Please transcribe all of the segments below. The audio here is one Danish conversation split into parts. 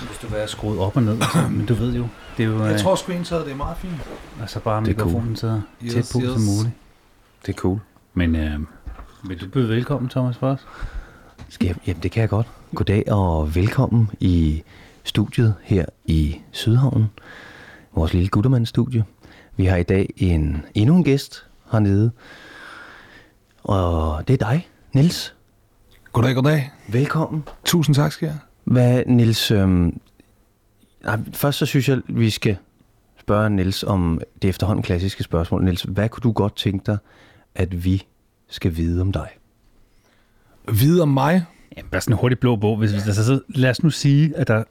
Hvis du vil have skruet op og ned, altså, men du ved jo, det er jo... Jeg øh, tror screenshotet det er meget fint. Altså bare Det er cool. mikrofonen sidder Yes, tæt på yes. som muligt. Det er cool. Men øh, vil du byde velkommen, Thomas, for os? Skal jeg, jamen, det kan jeg godt. Goddag og velkommen i studiet her i Sydhavnen. Vores lille guttermandsstudie. Vi har i dag en, endnu en gæst hernede. Og det er dig, Nils. Goddag, goddag. Velkommen. Tusind tak skal jeg. Hvad, Nils... Øhm, nej, først så synes jeg, vi skal spørge Nils om det efterhånden klassiske spørgsmål. Nils, hvad kunne du godt tænke dig, at vi skal vide om dig? Vide om mig. Jamen, bare sådan en hurtig blå bog. Hvis, hvis der så, lad os nu sige, at der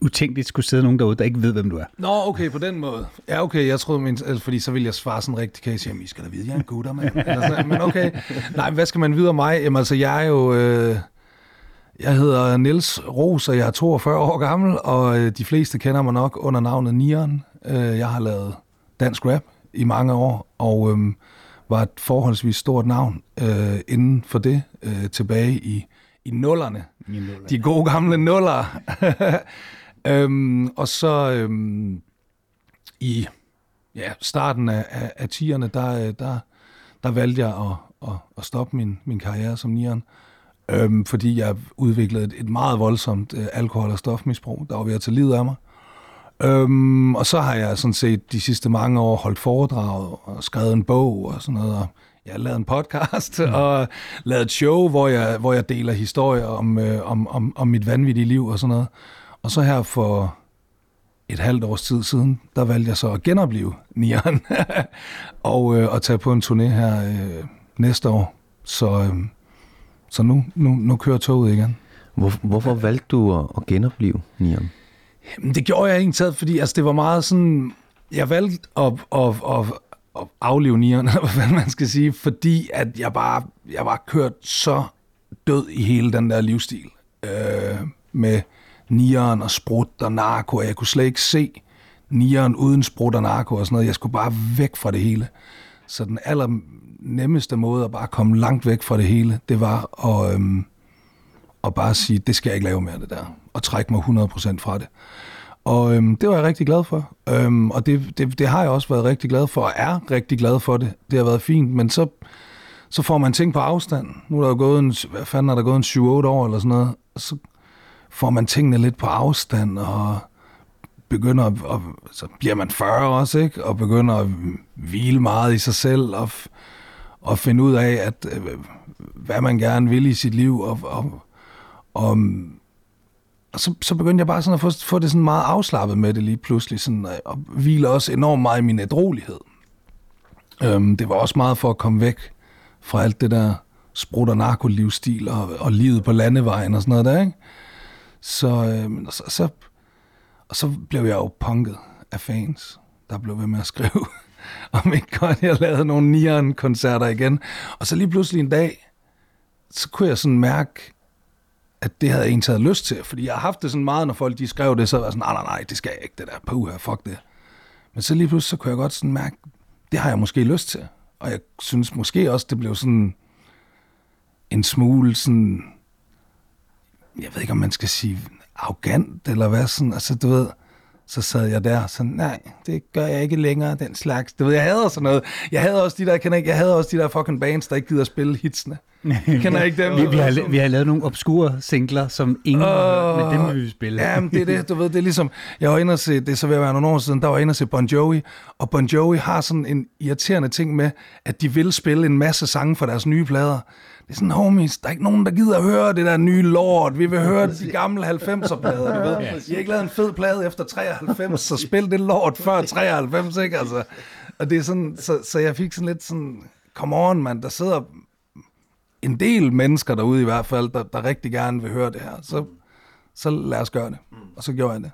utænkeligt skulle sidde nogen derude, der ikke ved, hvem du er. Nå, okay, på den måde. Ja, okay, jeg troede, min, altså, fordi så ville jeg svare sådan rigtig case. Jamen, I skal da vide, jeg er en gutter, mand. Eller sådan, men okay. Nej, hvad skal man vide om mig? Jamen, altså, jeg er jo... Øh, jeg hedder Niels Ros, og jeg er 42 år gammel, og øh, de fleste kender mig nok under navnet Nieren. Øh, jeg har lavet dansk rap i mange år, og øh, var et forholdsvis stort navn øh, inden for det øh, tilbage i, i nullerne. De gode gamle nuller. øhm, og så øhm, i ja, starten af, af, af 10'erne, der, øh, der, der valgte jeg at, at, at stoppe min, min karriere som nieren. Øhm, fordi jeg udviklede et, et meget voldsomt øh, alkohol- og stofmisbrug, der var ved at tage livet af mig. Øhm, og så har jeg sådan set de sidste mange år holdt foredrag og skrevet en bog og sådan noget. Og jeg har lavet en podcast mm. og lavet et show, hvor jeg, hvor jeg deler historier om, øh, om, om, om mit vanvittige liv og sådan noget. Og så her for et halvt års tid siden, der valgte jeg så at genopleve nieren og øh, at tage på en turné her øh, næste år. Så, øh, så nu, nu, nu kører toget igen. Hvor, hvorfor valgte du at, at genopleve? Jamen, det gjorde jeg egentlig taget, fordi altså, det var meget sådan... Jeg valgte at, at, at, at aflive nieren, eller hvad man skal sige, fordi at jeg bare jeg var kørt så død i hele den der livsstil. Øh, med nieren og sprut og narko, og jeg kunne slet ikke se nieren uden sprut og narko og sådan noget. Jeg skulle bare væk fra det hele. Så den aller nemmeste måde at bare komme langt væk fra det hele, det var at, øhm, at bare sige, det skal jeg ikke lave mere, det der. Og trække mig 100% fra det. Og øhm, det var jeg rigtig glad for. Øhm, og det, det, det har jeg også været rigtig glad for, og er rigtig glad for det. Det har været fint, men så, så får man ting på afstand. Nu er der jo gået en, hvad fanden er der gået en 7-8 år eller sådan noget. Og så får man tingene lidt på afstand, og begynder at, og, så bliver man 40 også, ikke? Og begynder at hvile meget i sig selv, og, f- og finde ud af, at øh, hvad man gerne vil i sit liv, og, og, og, og så, så begyndte jeg bare sådan at få, få det sådan meget afslappet med det lige pludselig, sådan, øh, og hvile også enormt meget i min ædrolighed. Øhm, det var også meget for at komme væk fra alt det der sprut- og narkolivsstil, og, og livet på landevejen og sådan noget der, ikke? Så, øhm, og så, så, og så blev jeg jo punket af fans, der blev ved med at skrive, om ikke godt jeg lavede nogle nieren koncerter igen. Og så lige pludselig en dag, så kunne jeg sådan mærke, at det havde jeg egentlig taget lyst til. Fordi jeg har haft det sådan meget, når folk de skrev det, så var jeg sådan, nej, nej, nej, det skal jeg ikke, det der, puha, fuck det. Men så lige pludselig, så kunne jeg godt sådan mærke, det har jeg måske lyst til. Og jeg synes måske også, det blev sådan en smule sådan, jeg ved ikke, om man skal sige arrogant, eller hvad sådan, altså du ved, så sad jeg der, så nej, det gør jeg ikke længere, den slags. Du ved, jeg havde sådan noget. Jeg havde også de der, jeg kender ikke, jeg havde også de der fucking bands, der ikke gider at spille hitsene. Jeg kender ikke dem. Vi, vi, har, vi har lavet nogle obskure singler, som ingen hørt, men dem vil vi spille. Ja, men det er det, du ved, det er ligesom, jeg var inde og se, det så ved at være nogle år siden, der var jeg inde og se Bon Jovi, og Bon Jovi har sådan en irriterende ting med, at de vil spille en masse sange for deres nye plader. Det er sådan, homies, der er ikke nogen, der gider at høre det der nye lort. Vi vil høre de gamle 90'er-plader, du ved. I har ikke lavet en fed plade efter 93, så spil det lort før 93, ikke? Altså, og det er sådan, så, så jeg fik sådan lidt sådan, come on, mand, der sidder en del mennesker derude i hvert fald, der, der rigtig gerne vil høre det her. Så, så lad os gøre det. Og så gjorde jeg det.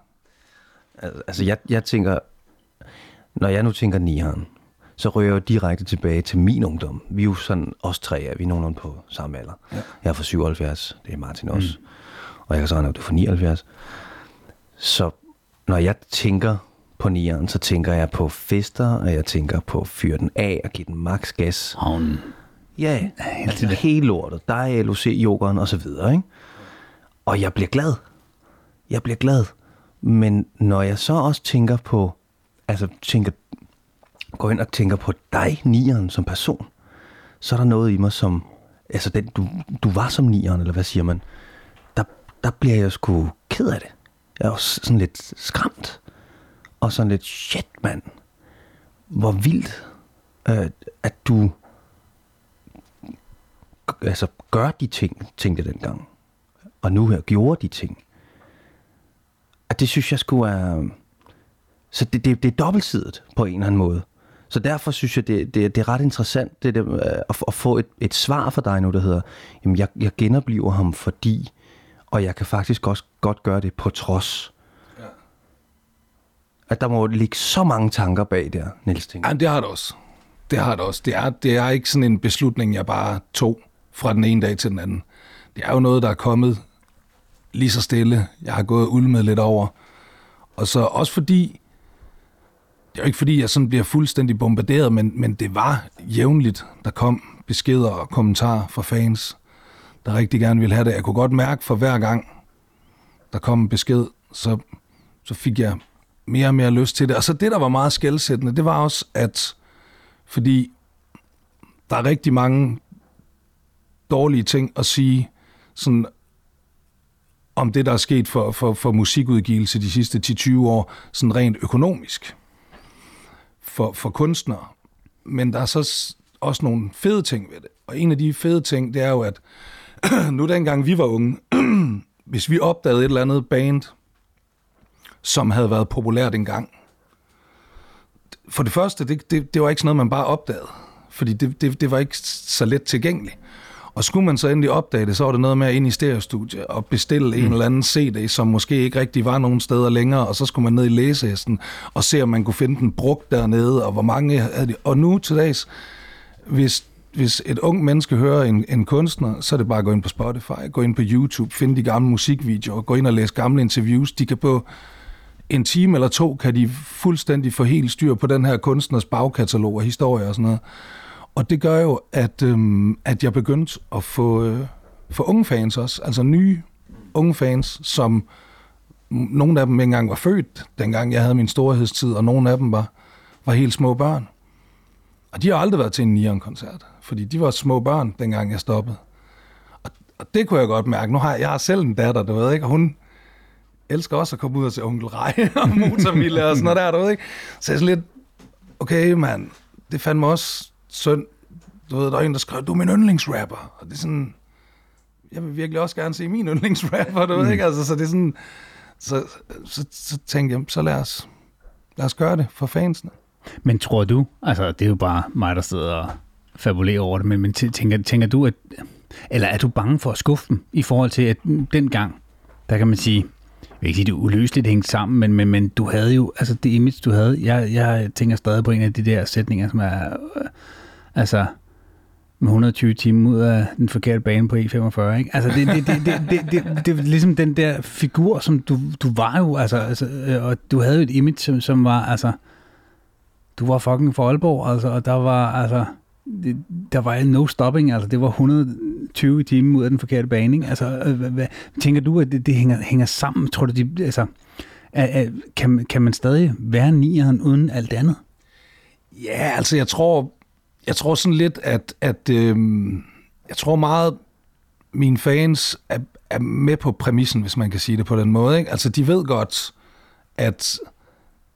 Altså, jeg, jeg tænker, når jeg nu tænker nieren, så ryger jeg jo direkte tilbage til min ungdom. Vi er jo sådan, os tre er vi er nogenlunde på samme alder. Ja. Jeg er fra 77, det er Martin også. Mm. Og jeg kan så regne, at du er fra 79. Så når jeg tænker på nieren, så tænker jeg på fester, og jeg tænker på at fyre den af og give den max gas. Havnen. Ja, altså hele lortet. Dig, LOC, yoghurt og så videre, ikke? Og jeg bliver glad. jeg bliver glad. Men når jeg så også tænker på, altså tænker, går ind og tænker på dig, nieren, som person, så er der noget i mig, som, altså den, du, du var som nieren, eller hvad siger man, der, der bliver jeg sgu ked af det. Jeg er også sådan lidt skræmt. Og sådan lidt, shit mand, hvor vildt, øh, at du altså, gør de ting, tænkte jeg dengang. Og nu her gjorde de ting. At det synes jeg skulle er... Så det, det, det er dobbeltsidet på en eller anden måde. Så derfor synes jeg, det, det, det er ret interessant det der, at, at få et, et svar fra dig nu, der hedder, jamen jeg, jeg genoplever ham fordi, og jeg kan faktisk også godt gøre det på trods. Ja. At der må ligge så mange tanker bag der, Niels Ting. Ja, det har det også. Det har det også. Det er, det er ikke sådan en beslutning, jeg bare tog fra den ene dag til den anden. Det er jo noget, der er kommet lige så stille. Jeg har gået ulmet lidt over. Og så også fordi, det er jo ikke fordi, jeg sådan bliver fuldstændig bombarderet, men, men det var jævnligt, der kom beskeder og kommentarer fra fans, der rigtig gerne ville have det. Jeg kunne godt mærke for hver gang, der kom en besked, så, så fik jeg mere og mere lyst til det. Og så det, der var meget skældsættende, det var også, at fordi der er rigtig mange dårlige ting at sige sådan om det, der er sket for, for, for musikudgivelse de sidste 10-20 år, sådan rent økonomisk for, for kunstnere. Men der er så også nogle fede ting ved det. Og en af de fede ting, det er jo, at nu dengang vi var unge, hvis vi opdagede et eller andet band, som havde været populært engang, for det første, det, det, det var ikke sådan noget, man bare opdagede. Fordi det, det, det var ikke så let tilgængeligt. Og skulle man så endelig opdage det, så var det noget med at ind i stereostudiet og bestille mm. en eller anden CD, som måske ikke rigtig var nogen steder længere, og så skulle man ned i læsehesten og se, om man kunne finde den brugt dernede, og hvor mange havde de. Og nu til dags, hvis, hvis et ung menneske hører en, en kunstner, så er det bare at gå ind på Spotify, gå ind på YouTube, finde de gamle musikvideoer, gå ind og læse gamle interviews. De kan på en time eller to, kan de fuldstændig få helt styr på den her kunstners bagkatalog og historie og sådan noget. Og det gør jo, at, øhm, at jeg begyndte at få, øh, få unge fans også, altså nye unge fans, som nogle af dem ikke engang var født, dengang jeg havde min storhedstid, og nogle af dem var, var helt små børn. Og de har aldrig været til en Nion-koncert, fordi de var små børn, dengang jeg stoppede. Og, og det kunne jeg godt mærke. Nu har jeg, jeg har selv en datter, du ved ikke, og hun elsker også at komme ud og se Onkel Rej og Motormille og sådan noget der, du ved ikke. Så jeg er sådan lidt, okay mand, det fandt mig også søn, du ved, der er en, der skrev, du er min yndlingsrapper. Og det er sådan, jeg vil virkelig også gerne se min yndlingsrapper, du mm. ved ikke? Altså, så det er sådan, så, så, så tænkte jeg, så lad os, lad os gøre det for fansene. Men tror du, altså det er jo bare mig, der sidder og fabulerer over det, men, men tænker, tænker du, at, eller er du bange for at skuffe dem i forhold til, at dengang, der kan man sige, jeg vil ikke sige, det uløseligt hængt sammen, men, men, men du havde jo, altså det image, du havde, jeg, jeg tænker stadig på en af de der sætninger, som er, øh, altså med 120 timer ud af den forkerte bane på E45, ikke? Altså, det, det, det, det, det, det, det, er ligesom den der figur, som du, du var jo, altså, altså, øh, og du havde jo et image, som, som var, altså, du var fucking for Aalborg, altså, og der var, altså, det, der var no stopping, altså, det var 120 timer ud af den forkerte bane, ikke? Altså, øh, hvad, hvad, tænker du, at det, det hænger, hænger sammen? Tror du, de, altså, er, kan, kan man stadig være nieren uden alt andet? Ja, altså, jeg tror, jeg tror sådan lidt, at, at øh, jeg tror meget, mine fans er, er med på præmissen, hvis man kan sige det på den måde. Ikke? Altså de ved godt, at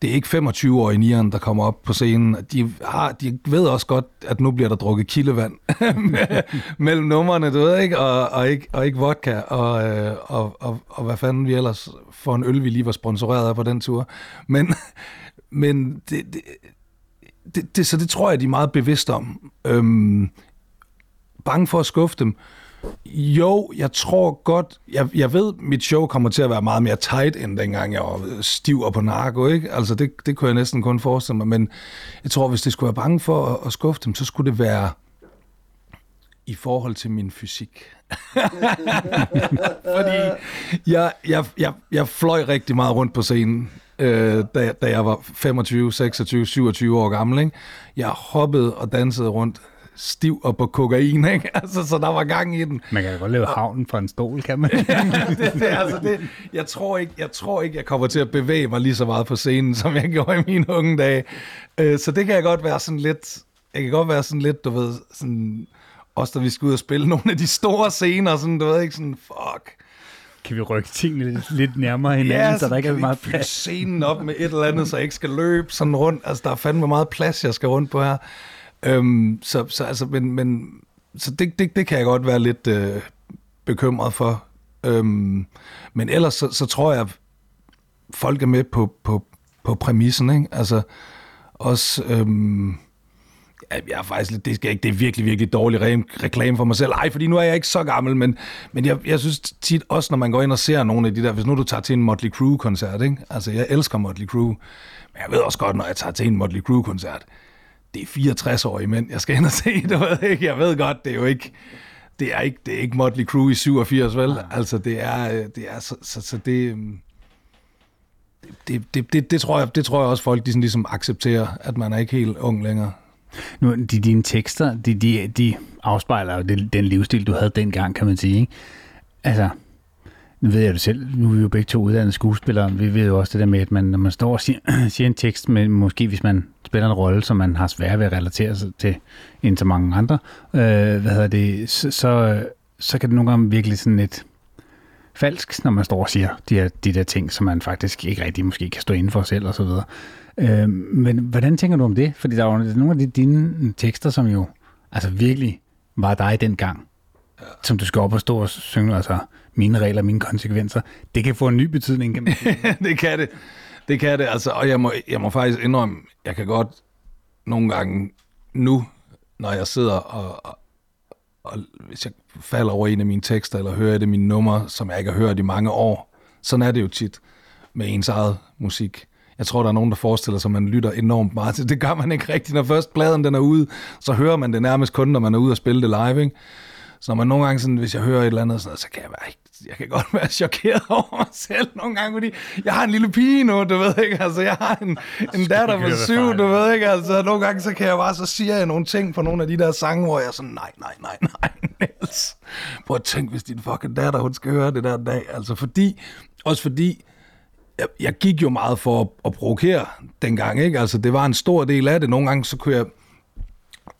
det er ikke 25-årige Nieren, der kommer op på scenen. De, har, de ved også godt, at nu bliver der drukket kildevand mellem numrene, du ved ikke, og, og, ikke, og ikke vodka, og, øh, og, og, og hvad fanden vi ellers får en øl, vi lige var sponsoreret af på den tur. Men, men det, det, det, det, så det tror jeg, de er meget bevidste om. Øhm, bange for at skuffe dem. Jo, jeg tror godt, jeg, jeg ved, mit show kommer til at være meget mere tight, end dengang jeg var stiv og på narko, ikke? Altså, det, det kunne jeg næsten kun forestille mig, men jeg tror, hvis det skulle være bange for at, at skuffe dem, så skulle det være i forhold til min fysik. Fordi jeg, jeg, jeg, jeg fløj rigtig meget rundt på scenen, øh, da, da jeg var 25, 26, 27 år gammel. Ikke? Jeg hoppede og dansede rundt stiv og på kokain, ikke? Altså, så der var gang i den. Man kan da godt lave havnen fra en stol, kan man? det, det, altså det, jeg, tror ikke, jeg tror ikke, jeg kommer til at bevæge mig lige så meget på scenen, som jeg gjorde i mine unge dage. Øh, så det kan jeg godt være sådan lidt, jeg kan godt være sådan lidt, du ved, sådan, også da vi skulle ud og spille nogle af de store scener, sådan, du ved ikke, sådan, fuck. Kan vi rykke tingene lidt, lidt nærmere hinanden, ja, så der ikke er meget plads? scenen op med et eller andet, så jeg ikke skal løbe sådan rundt. Altså, der er fandme meget plads, jeg skal rundt på her. Øhm, så, så, altså, men, men, så det, det, det kan jeg godt være lidt øh, bekymret for. Øhm, men ellers så, så tror jeg, folk er med på, på, på præmissen. Ikke? Altså, også... Øhm, jeg er faktisk lidt, det, skal ikke, det er virkelig, virkelig dårlig re- reklame for mig selv. Ej, fordi nu er jeg ikke så gammel, men, men jeg, jeg synes tit også, når man går ind og ser nogle af de der, hvis nu du tager til en Motley Crue-koncert, ikke? altså jeg elsker Motley Crue, men jeg ved også godt, når jeg tager til en Motley Crue-koncert, det er 64-årige mænd, jeg skal ind og se, du ved ikke, jeg ved godt, det er jo ikke, det er ikke, det er ikke Motley Crue i 87, vel? Altså, det er, det er så, så, så det, det, det, det, det, tror jeg, det tror jeg også, folk de sådan ligesom accepterer, at man er ikke helt ung længere. Nu, de, dine tekster, de, de, de afspejler jo den, den livsstil, du havde dengang, kan man sige. Ikke? Altså, nu ved jeg det selv, nu er vi jo begge to uddannede skuespillere, vi ved jo også det der med, at man, når man står og siger, siger en tekst, men måske hvis man spiller en rolle, som man har svært ved at relatere sig til, end så mange andre, øh, hvad hedder det, så, så, så kan det nogle gange virkelig sådan lidt falsk, når man står og siger de, her, de der ting, som man faktisk ikke rigtig måske kan stå inden for selv og så videre. Øh, men hvordan tænker du om det? Fordi der er jo nogle af de, dine tekster, som jo altså virkelig var dig dengang, ja. som du skal op og stå og synge, altså mine regler, mine konsekvenser. Det kan få en ny betydning, kan man Det kan det. Det kan det, altså, og jeg må, jeg må faktisk indrømme, jeg kan godt nogle gange nu, når jeg sidder og, og, og hvis jeg falder over en af mine tekster, eller hører det mine numre, som jeg ikke har hørt i mange år, sådan er det jo tit med ens eget musik. Jeg tror, der er nogen, der forestiller sig, at man lytter enormt meget til. Det gør man ikke rigtigt. Når først pladen den er ude, så hører man det nærmest kun, når man er ude og spille det live. Ikke? Så når man nogle gange, sådan, hvis jeg hører et eller andet, sådan, så kan jeg være jeg kan godt være chokeret over mig selv nogle gange, fordi jeg har en lille pige nu, du ved ikke, altså jeg har en, en datter på syv, du ved ikke, altså nogle gange, så kan jeg bare, så siger jeg nogle ting på nogle af de der sange, hvor jeg er sådan, nej, nej, nej, nej, Niels. Prøv at tænke, hvis din fucking datter, hun skal høre det der dag, altså fordi, også fordi, jeg, jeg gik jo meget for at, at provokere dengang, ikke? Altså, det var en stor del af det. Nogle gange, så kunne jeg...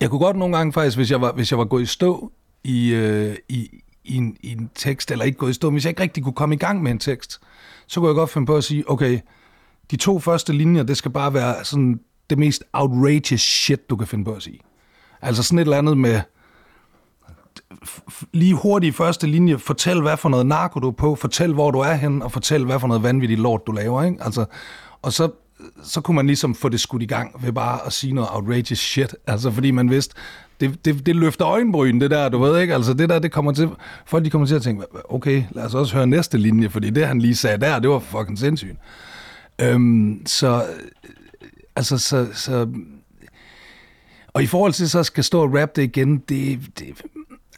Jeg kunne godt nogle gange faktisk, hvis jeg var, hvis jeg var gået i stå i, øh, i, i, en, i en tekst, eller ikke gået i stå, hvis jeg ikke rigtig kunne komme i gang med en tekst, så kunne jeg godt finde på at sige, okay, de to første linjer, det skal bare være sådan det mest outrageous shit, du kan finde på at sige. Altså sådan et eller andet med, lige hurtigt i første linje, fortæl, hvad for noget narko du er på, fortæl, hvor du er hen, og fortæl, hvad for noget vanvittigt lort, du laver. Ikke? Altså, og så, så kunne man ligesom få det skudt i gang ved bare at sige noget outrageous shit. Altså, fordi man vidste, det, det, det løfter øjenbryn, det der, du ved ikke? Altså, det der, det kommer til, folk de kommer til at tænke, okay, lad os også høre næste linje, fordi det, han lige sagde der, det var fucking sindssygt. Øhm, så, altså, så, så, og i forhold til så skal stå og rap det igen, det, det,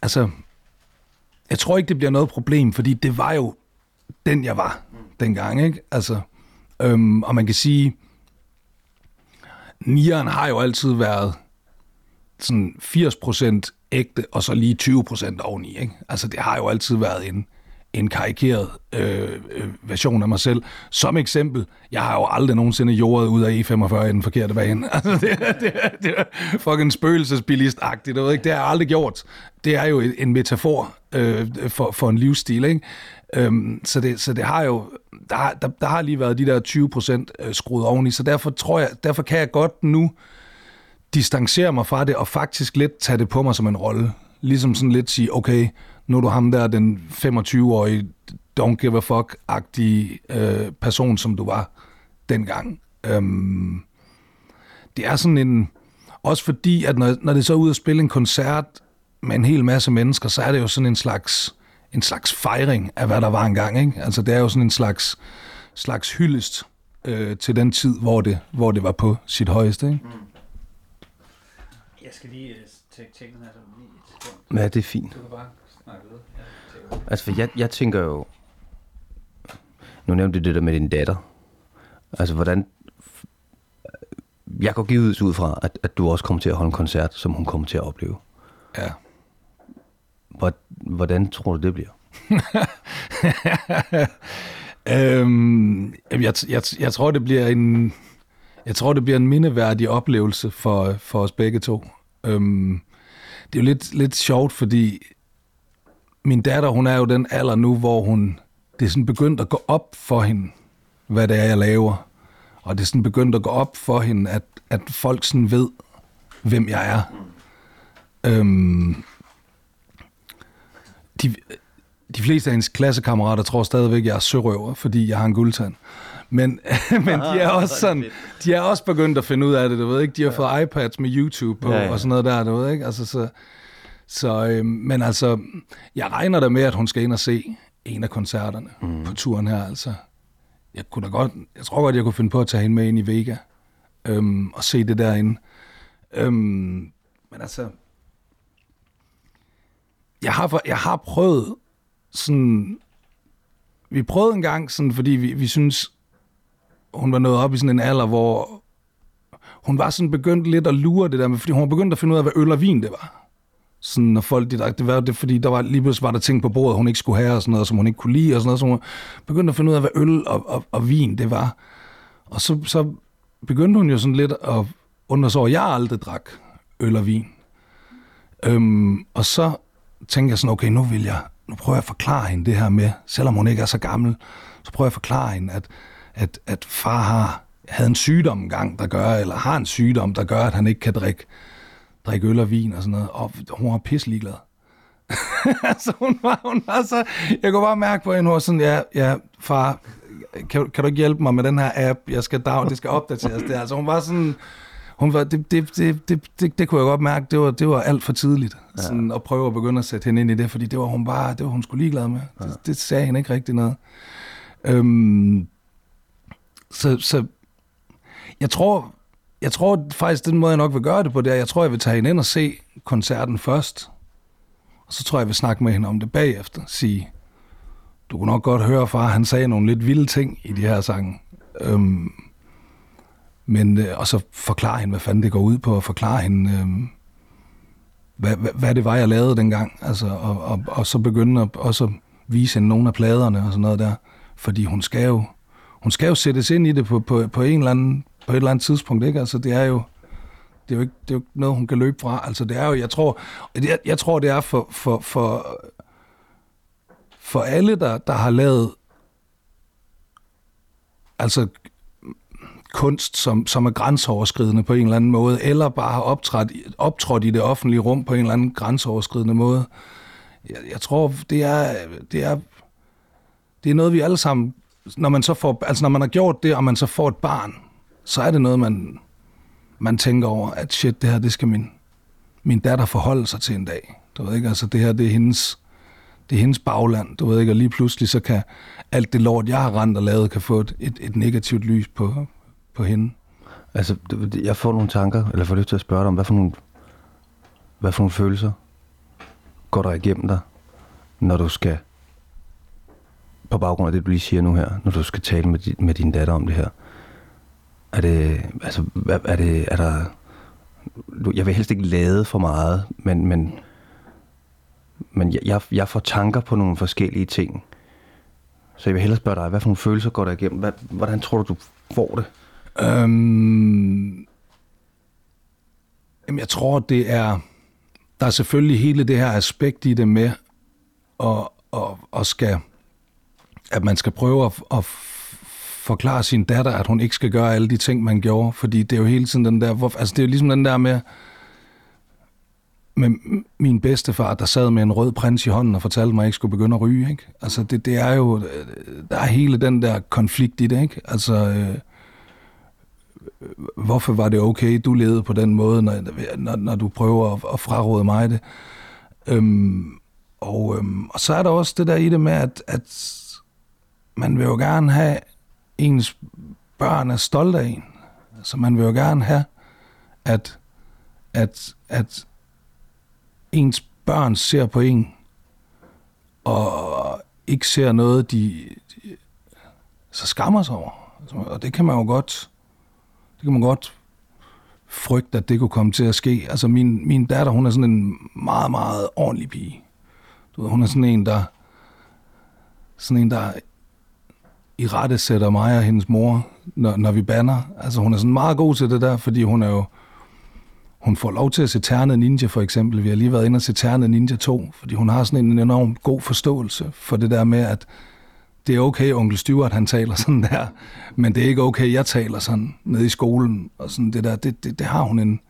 altså, jeg tror ikke, det bliver noget problem, fordi det var jo den, jeg var dengang, ikke? Altså, øhm, og man kan sige, Nieren har jo altid været sådan 80% ægte, og så lige 20% oveni, ikke? Altså, det har jo altid været en, en karikeret øh, øh, version af mig selv. Som eksempel, jeg har jo aldrig nogensinde jordet ud af E45 i den forkerte bane. Altså, det, det, det er fucking spøgelsesbilist-agtigt, ikke? Det har jeg aldrig gjort. Det er jo en metafor øh, for, for en livsstil, ikke? Øhm, så, det, så det har jo, der, har, der, der har lige været de der 20 procent øh, skruet oveni, så derfor tror jeg, derfor kan jeg godt nu distancere mig fra det, og faktisk lidt tage det på mig som en rolle. Ligesom sådan lidt sige, okay, nu er du ham der, den 25-årige, don't give a fuck-agtige øh, person, som du var dengang. Øhm, det er sådan en... Også fordi, at når, når det så er ude at spille en koncert med en hel masse mennesker, så er det jo sådan en slags, en slags fejring af, hvad der var engang. Ikke? Altså, det er jo sådan en slags, slags hyldest øh, til den tid, hvor det, hvor det var på sit højeste. Ikke? Mm. Jeg skal lige øh, tjekke den her. Ja, det er fint. Du kan bare Altså, for jeg, jeg tænker jo... Nu nævnte du det der med din datter. Altså, hvordan... Jeg går givet ud fra, at, at du også kommer til at holde en koncert, som hun kommer til at opleve. Ja. Hvordan tror du, det bliver? øhm, jeg, jeg, jeg tror, det bliver en... Jeg tror, det bliver en mindeværdig oplevelse for, for os begge to. Øhm, det er jo lidt, lidt sjovt, fordi min datter, hun er jo den alder nu, hvor hun, det er sådan begyndt at gå op for hende, hvad det er, jeg laver. Og det er sådan begyndt at gå op for hende, at, at folk sådan ved, hvem jeg er. Øhm, de, de fleste af hendes klassekammerater tror stadigvæk, at jeg er sørøver, fordi jeg har en guldtand. Men, men de er også sådan, de er også begyndt at finde ud af det, du ved ikke? De har fået iPads med YouTube på, ja, ja. og sådan noget der, du ved ikke? Altså, så, så, øh, men altså, jeg regner da med, at hun skal ind og se en af koncerterne mm. på turen her, altså. Jeg, kunne da godt, jeg tror godt, jeg kunne finde på at tage hende med ind i Vega øhm, og se det derinde. Øhm, men altså, jeg har, jeg har prøvet sådan... Vi prøvede en gang, sådan, fordi vi, vi synes, hun var nået op i sådan en alder, hvor hun var sådan begyndt lidt at lure det der med, fordi hun var begyndt at finde ud af, hvad øl og vin det var. Sådan, når folk, de det var det, fordi der var, lige pludselig var der ting på bordet, hun ikke skulle have, og sådan noget, som hun ikke kunne lide, og sådan noget, så hun begyndte at finde ud af, hvad øl og, og, og vin det var. Og så, så begyndte hun jo sådan lidt at undre sig over, jeg aldrig drak øl og vin. Øhm, og så tænkte jeg sådan, okay, nu vil jeg, nu prøver jeg at forklare hende det her med, selvom hun ikke er så gammel, så prøver jeg at forklare hende, at, at, at far har, havde en sygdom engang, der gør, eller har en sygdom, der gør, at han ikke kan drikke, drikke øl og vin og sådan noget, og hun var pisselig glad. altså, hun var, hun var så, jeg kunne bare mærke på hende, hun var sådan, ja, ja, far, kan, kan du ikke hjælpe mig med den her app, jeg skal down, det skal opdateres, det altså, hun var sådan, hun var, det, det, det, det, det, det kunne jeg godt mærke, det var, det var alt for tidligt ja. sådan, at prøve at begynde at sætte hende ind i det, fordi det var hun bare, det var hun skulle ligeglad med. Ja. Det, det sagde hende ikke rigtig noget. Øhm, så, så jeg tror, jeg tror faktisk, den måde, jeg nok vil gøre det på, det er, jeg tror, jeg vil tage hende ind og se koncerten først. Og så tror jeg, jeg vil snakke med hende om det bagefter. Sige, du kunne nok godt høre, far, han sagde nogle lidt vilde ting i de her sange. Øhm, men, øh, og så forklare hende, hvad fanden det går ud på, og forklare hende, øh, hvad, hvad, hvad det var, jeg lavede dengang. Altså, og, og, og så begynde at også vise hende nogle af pladerne og sådan noget der. Fordi hun skal jo, hun skal jo sættes ind i det på, på, på, en eller anden, på et eller andet tidspunkt. Ikke? Altså, det er jo det er jo ikke, det er jo ikke noget, hun kan løbe fra. Altså, det er jo, jeg tror, jeg, jeg tror, det er for, for, for, for alle, der, der har lavet altså kunst, som, som er grænseoverskridende på en eller anden måde, eller bare har optrådt, optrådt i det offentlige rum på en eller anden grænseoverskridende måde. Jeg, jeg tror, det er, det er, det er noget, vi alle sammen, når man så får, altså når man har gjort det, og man så får et barn, så er det noget, man, man tænker over, at shit, det her, det skal min, min datter forholde sig til en dag. Du ved ikke, altså det her, det er hendes, det er hendes bagland, du ved ikke, og lige pludselig så kan alt det lort, jeg har rent og lavet, kan få et, et, et negativt lys på, på hende? Altså, jeg får nogle tanker, eller får lyst til at spørge dig om, hvad for nogle, hvad for nogle følelser går der igennem dig, når du skal, på baggrund af det, du lige siger nu her, når du skal tale med, din, med din datter om det her? Er det, altså, er det, er der, jeg vil helst ikke lade for meget, men, men, men jeg, jeg får tanker på nogle forskellige ting. Så jeg vil hellere spørge dig, hvad for nogle følelser går der igennem? Hvad, hvordan tror du, du får det? Øhm, jamen, jeg tror, det er... Der er selvfølgelig hele det her aspekt i det med, og, og, og skal, at man skal prøve at, at forklare sin datter, at hun ikke skal gøre alle de ting, man gjorde. Fordi det er jo hele tiden den der... Hvor, altså, det er jo ligesom den der med, med min bedstefar, der sad med en rød prins i hånden og fortalte mig, at jeg ikke skulle begynde at ryge. Ikke? Altså, det, det er jo... Øh, der er hele den der konflikt i det, ikke? Altså... Øh, hvorfor var det okay, du levede på den måde, når, når, når du prøver at, at fraråde mig det. Øhm, og, øhm, og så er der også det der i det med, at, at man vil jo gerne have, ens børn er stolte af en. Så man vil jo gerne have, at, at, at ens børn ser på en, og ikke ser noget, de, de så skammer sig over. Og det kan man jo godt kan man godt frygte, at det kunne komme til at ske. Altså min, min datter, hun er sådan en meget, meget ordentlig pige. Du ved, hun er sådan en, der sådan en, der i rette sætter mig og hendes mor, når, når vi banner. Altså hun er sådan meget god til det der, fordi hun er jo, hun får lov til at se Ternet Ninja for eksempel. Vi har lige været inde og se Ternet Ninja 2, fordi hun har sådan en enorm god forståelse for det der med, at det er okay, onkel Stuart han taler sådan der, men det er ikke okay, jeg taler sådan nede i skolen. Og sådan det der, det, det, det har hun en,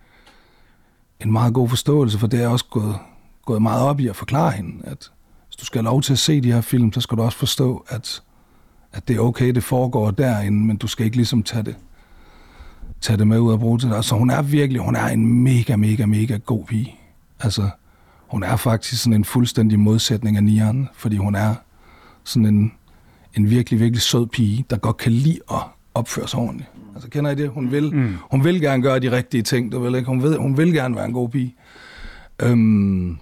en meget god forståelse for. Det er også gået, gået meget op i at forklare hende, at hvis du skal have lov til at se de her film, så skal du også forstå, at, at det er okay, det foregår derinde, men du skal ikke ligesom tage det, tage det med ud og bruge til det. Så hun er virkelig, hun er en mega, mega, mega god pige. Altså, hun er faktisk sådan en fuldstændig modsætning af Nian, fordi hun er sådan en, en virkelig, virkelig sød pige, der godt kan lide at opføre sig ordentligt. Altså, kender I det? Hun vil, mm. hun vil gerne gøre de rigtige ting, du ved ikke? Hun, ved, hun vil gerne være en god pige. Øhm,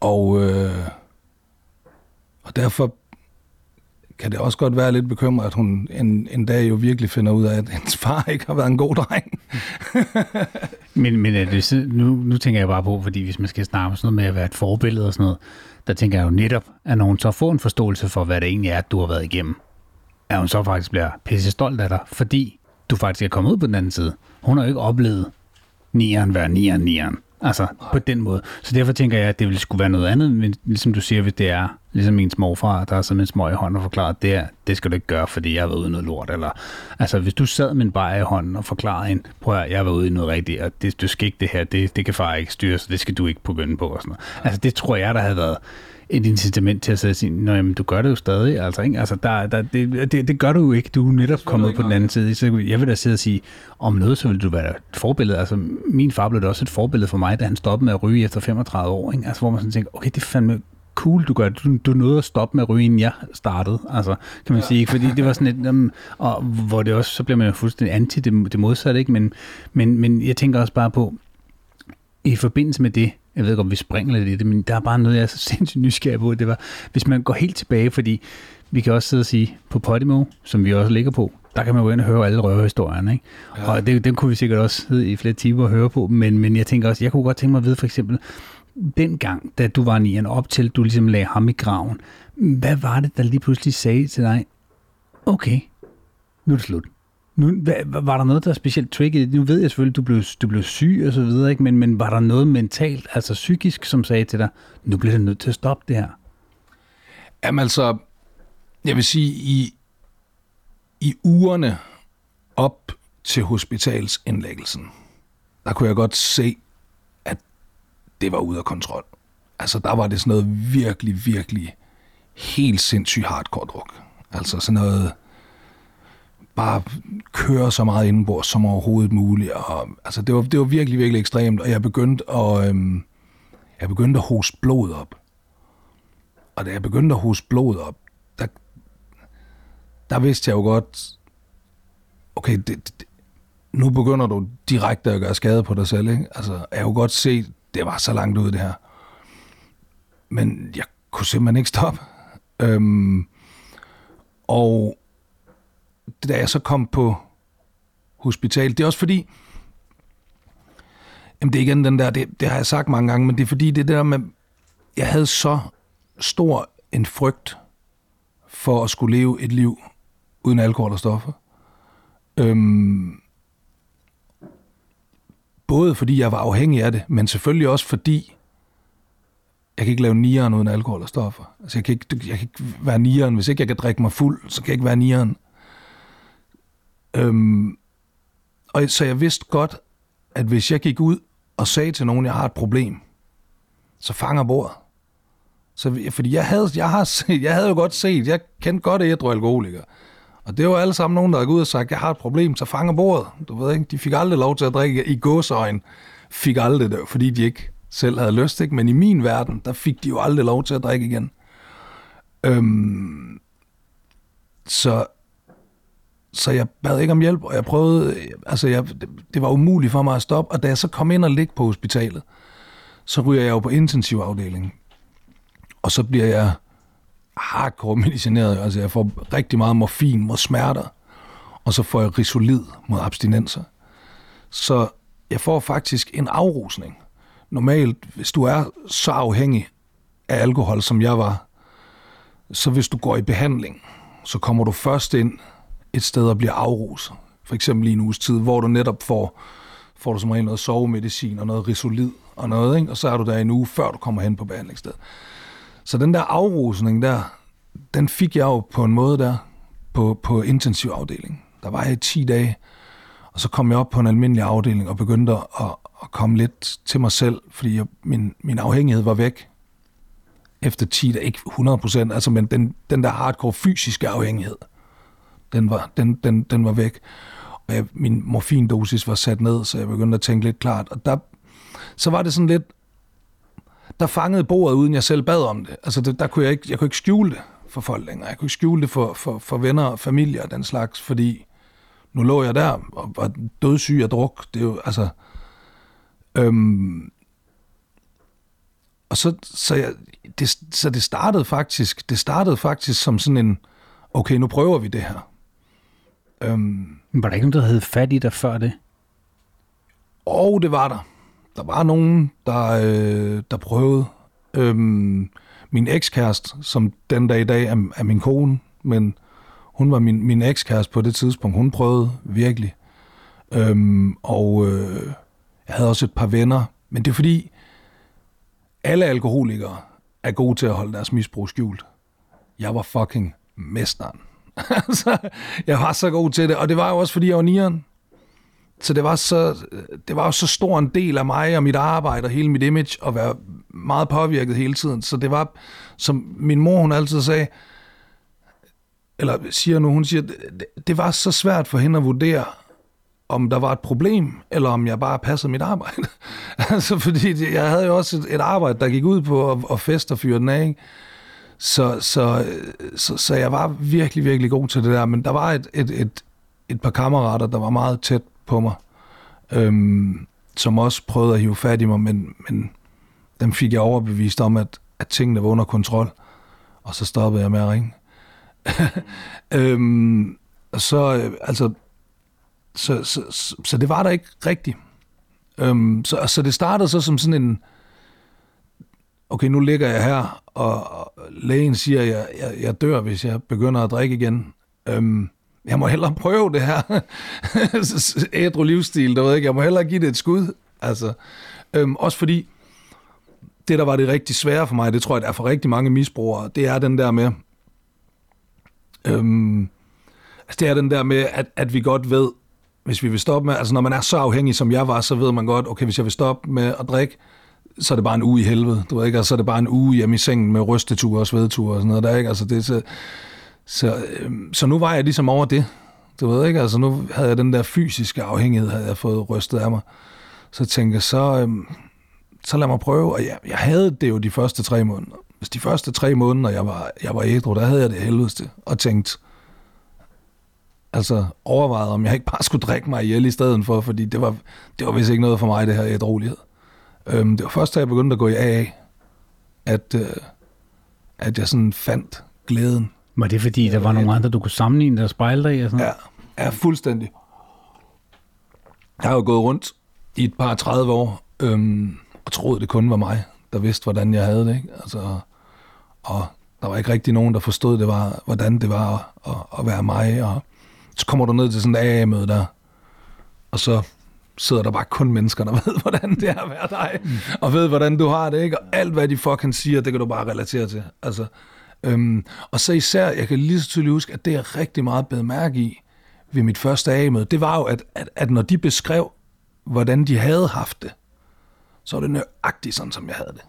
og, øh, og derfor kan det også godt være lidt bekymret, at hun en, en dag jo virkelig finder ud af, at hendes far ikke har været en god dreng. men men er det, nu, nu tænker jeg bare på, fordi hvis man skal snakke om sådan noget med at være et forbillede og sådan noget, der tænker jeg jo netop, at når hun så får en forståelse for, hvad det egentlig er, du har været igennem, at hun så faktisk bliver pisse stolt af dig, fordi du faktisk er kommet ud på den anden side. Hun har jo ikke oplevet nieren være nieren, nieren. Altså på den måde. Så derfor tænker jeg, at det ville skulle være noget andet, men ligesom du siger, hvis det er ligesom min morfar, der er sådan en små i hånden og forklaret, det, er, det skal du ikke gøre, fordi jeg har været ude i noget lort. Eller, altså hvis du sad med en bajer i hånden og forklarede en, prøv at jeg har været ude i noget rigtigt, og det, du skal ikke det her, det, det kan far ikke styre, så det skal du ikke begynde på. Og sådan noget. Altså det tror jeg, der havde været et incitament til at sige, sige, jamen, du gør det jo stadig. Altså, ikke? altså der, der, det, det, det, gør du jo ikke. Du er netop kommet på den anden side. Så jeg vil da sidde og sige, om noget, så vil du være et forbillede. Altså, min far blev da også et forbillede for mig, da han stoppede med at ryge efter 35 år. Ikke? Altså, hvor man sådan tænker, okay, det er fandme cool, du gør. Du, du nåede at stoppe med at ryge, inden jeg startede, altså, kan man ja. sige. Fordi det var sådan et, um, og hvor det også, så bliver man jo fuldstændig anti det, det modsatte, ikke? Men, men, men jeg tænker også bare på, i forbindelse med det, jeg ved ikke, om vi springer lidt i det, men der er bare noget, jeg er så sindssygt nysgerrig på. Det var, hvis man går helt tilbage, fordi vi kan også sidde og sige, på Podimo, som vi også ligger på, der kan man jo ind og høre alle røverhistorierne, ikke? Ja. Og det, dem kunne vi sikkert også sidde i flere timer og høre på, men, men jeg tænker også, jeg kunne godt tænke mig at vide for eksempel, dengang, da du var en op til, du ligesom lagde ham i graven, hvad var det, der lige pludselig sagde til dig, okay, nu er det slut. Nu, var der noget, der er specielt tricky? Nu ved jeg selvfølgelig, du blev, du blev syg og så videre, ikke? Men, men var der noget mentalt, altså psykisk, som sagde til dig, nu bliver det nødt til at stoppe det her? Jamen altså, jeg vil sige, i, i ugerne op til hospitalsindlæggelsen, der kunne jeg godt se, det var ude af kontrol. Altså, der var det sådan noget virkelig, virkelig helt sindssygt hardcore druk. Altså sådan noget bare køre så meget indenbords som overhovedet muligt. Og, altså, det, var, det var virkelig, virkelig ekstremt, og jeg begyndte at, øhm, jeg begyndte at hoste blod op. Og da jeg begyndte at hoste blod op, der, der vidste jeg jo godt, okay, det, det, nu begynder du direkte at gøre skade på dig selv. Ikke? Altså, jeg jo godt se, det var så langt ud det her. Men jeg kunne simpelthen ikke stoppe. Øhm, og da jeg så kom på hospital. Det er også fordi, jamen det er igen den der, det, det har jeg sagt mange gange, men det er fordi det der med, jeg havde så stor en frygt for at skulle leve et liv uden alkohol og stoffer. Øhm, både fordi jeg var afhængig af det, men selvfølgelig også fordi, jeg kan ikke lave nieren uden alkohol og stoffer. Altså jeg kan ikke, jeg kan ikke være nieren, hvis ikke jeg kan drikke mig fuld, så kan jeg ikke være nieren. Øhm, og så jeg vidste godt, at hvis jeg gik ud og sagde til nogen, at jeg har et problem, så fanger bordet. Så, fordi jeg havde, jeg, har set, jeg havde jo godt set, jeg kendte godt ædru alkoholiker. Og det var alle sammen nogen, der gik gået ud og sagt, jeg har et problem, så fanger bordet. Du ved ikke, de fik aldrig lov til at drikke i gåsøjen. Fik aldrig det, fordi de ikke selv havde lyst, ikke? Men i min verden, der fik de jo aldrig lov til at drikke igen. Øhm, så så jeg bad ikke om hjælp, og jeg prøvede, altså jeg, det var umuligt for mig at stoppe, og da jeg så kom ind og ligge på hospitalet, så ryger jeg jo på intensivafdelingen, og så bliver jeg hardcore medicineret, altså jeg får rigtig meget morfin mod smerter, og så får jeg risolid mod abstinenser. Så jeg får faktisk en afrusning. Normalt, hvis du er så afhængig af alkohol, som jeg var, så hvis du går i behandling, så kommer du først ind et sted og bliver afruset. For eksempel i en uges tid, hvor du netop får, får du som regel noget sovemedicin og noget risolid og noget, ikke? og så er du der en uge, før du kommer hen på behandlingsstedet. Så den der afrusning der, den fik jeg jo på en måde der, på, på intensivafdelingen. Der var jeg i 10 dage, og så kom jeg op på en almindelig afdeling og begyndte at, at komme lidt til mig selv, fordi jeg, min, min afhængighed var væk efter 10 dage, ikke 100 procent, altså, men den, den der hardcore fysiske afhængighed, den var, den, den, den var væk. Og jeg, min morfindosis var sat ned, så jeg begyndte at tænke lidt klart. Og der, så var det sådan lidt, der fangede bordet, uden jeg selv bad om det. Altså, det, der kunne jeg ikke, jeg kunne ikke skjule det for folk længere. Jeg kunne ikke skjule det for, for, for venner og familie og den slags, fordi nu lå jeg der og var dødssyg af druk. Det er jo, altså... Øhm, og så, så, jeg, det, så det startede faktisk, det startede faktisk som sådan en, okay, nu prøver vi det her. Øhm, var der ikke nogen, der havde fat i dig før det? Og det var der. Der var nogen, der, øh, der prøvede. Øhm, min ekskæreste, som den dag i dag er, er min kone, men hun var min, min ekskæreste på det tidspunkt. Hun prøvede virkelig. Øhm, og øh, jeg havde også et par venner. Men det er fordi, alle alkoholikere er gode til at holde deres misbrug skjult. Jeg var fucking mesteren. altså, jeg var så god til det, og det var jo også, fordi jeg var nieren. Så det var, så, det var jo så stor en del af mig og mit arbejde og hele mit image at være meget påvirket hele tiden. Så det var, som min mor hun altid sagde, eller siger nu, hun siger, det, det var så svært for hende at vurdere, om der var et problem, eller om jeg bare passede mit arbejde. altså, fordi jeg havde jo også et, et arbejde, der gik ud på at, at feste og fyre den af, ikke? Så, så, så, så jeg var virkelig, virkelig god til det der, men der var et, et, et, et par kammerater, der var meget tæt på mig, øhm, som også prøvede at hive fat i mig, men, men dem fik jeg overbevist om, at, at tingene var under kontrol, og så stoppede jeg med at ringe. øhm, så, øh, altså, så, så, så, så det var der ikke rigtigt. Øhm, så, så det startede så som sådan en, okay, nu ligger jeg her, og lægen siger, at jeg, jeg, jeg dør, hvis jeg begynder at drikke igen. Øhm, jeg må hellere prøve det her. Ædru livsstil, der ved ikke, jeg må hellere give det et skud. Altså, øhm, også fordi, det der var det rigtig svære for mig, det tror jeg, der er for rigtig mange misbrugere, det er den der med, øhm, altså det er den der med, at, at vi godt ved, hvis vi vil stoppe med, altså når man er så afhængig, som jeg var, så ved man godt, okay, hvis jeg vil stoppe med at drikke, så er det bare en uge i helvede, du ved ikke, altså så er det bare en uge hjemme i sengen med rysteture og svedture og sådan noget der, ikke, altså det så, så, øh, så nu var jeg ligesom over det, du ved ikke, altså nu havde jeg den der fysiske afhængighed, havde jeg fået rystet af mig, så tænkte jeg, så, øh, så lad mig prøve, og jeg, jeg havde det jo de første tre måneder, hvis de første tre måneder, jeg var, jeg var ædru, der havde jeg det helvedeste, og tænkt, altså overvejet, om jeg ikke bare skulle drikke mig ihjel i stedet for, fordi det var, det var vist ikke noget for mig, det her ædrolighed. Øhm, det var først, da jeg begyndte at gå i AA, at, øh, at jeg sådan fandt glæden. Var det fordi, der var nogle andre, du kunne sammenligne spejle dig i? Og sådan? Ja, ja, fuldstændig. Jeg har jo gået rundt i et par 30 år, øhm, og troede, det kun var mig, der vidste, hvordan jeg havde det. Ikke? Altså, og der var ikke rigtig nogen, der forstod, det var, hvordan det var at, at, at være mig. Og så kommer du ned til sådan et AA-møde der, og så sidder der bare kun mennesker, der ved, hvordan det er at være dig, mm. og ved, hvordan du har det, ikke? Og alt, hvad de fucking siger, det kan du bare relatere til. Altså, øhm, og så især, jeg kan lige så tydeligt huske, at det jeg rigtig meget bed mærke i ved mit første A-møde, det var jo, at, at, at når de beskrev, hvordan de havde haft det, så var det nøjagtigt sådan, som jeg havde det.